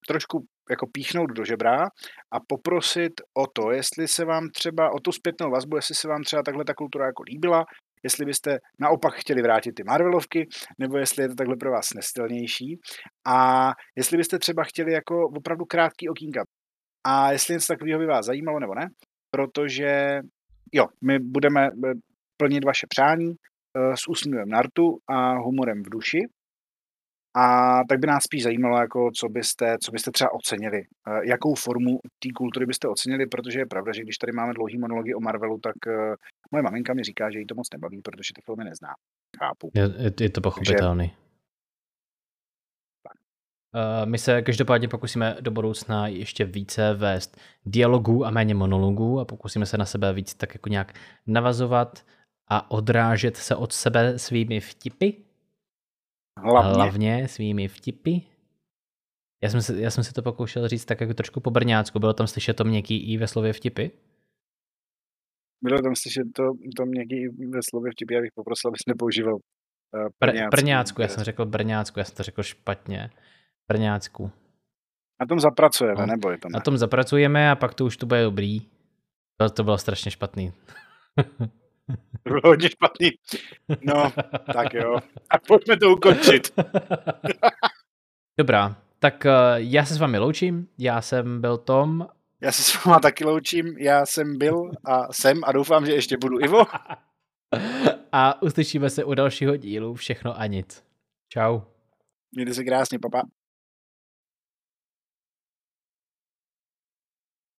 trošku jako píchnout do žebra a poprosit o to, jestli se vám třeba, o tu zpětnou vazbu, jestli se vám třeba takhle ta kultura jako líbila, jestli byste naopak chtěli vrátit ty Marvelovky, nebo jestli je to takhle pro vás nestelnější. A jestli byste třeba chtěli jako opravdu krátký okýnka. A jestli něco takového by vás zajímalo nebo ne, protože jo, my budeme eh, plnit vaše přání eh, s úsměvem na rtu a humorem v duši. A tak by nás spíš zajímalo, jako co, byste, co byste třeba ocenili. Eh, jakou formu té kultury byste ocenili, protože je pravda, že když tady máme dlouhý monology o Marvelu, tak uh, moje maminka mi říká, že jí to moc nebaví, protože ty filmy nezná. Chápu. Je, je, to pochopitelný. Uh, my se každopádně pokusíme do budoucna ještě více vést dialogů a méně monologů a pokusíme se na sebe víc tak jako nějak navazovat a odrážet se od sebe svými vtipy, Hlavně. hlavně svými vtipy. Já jsem, se, já jsem si to pokoušel říct tak jako trošku po brňácku. Bylo tam slyšet to měkký i ve slově vtipy? Bylo tam slyšet to, to měkký i ve slově vtipy, já bych poprosil, abys nepoužíval uh, Br- brňácku, já jsem řekl brňácku, já jsem to řekl špatně. Brňácku. Na tom zapracujeme, No, nebo je to Na tom zapracujeme a pak to už to bude dobrý. To, to bylo strašně špatný. To bylo hodně špatný. No, tak jo. A pojďme to ukončit. Dobrá, tak uh, já se s vámi loučím. Já jsem byl Tom. Já se s váma taky loučím. Já jsem byl a jsem a doufám, že ještě budu Ivo. A uslyšíme se u dalšího dílu Všechno a nic. Čau. Mějte se krásně, papa.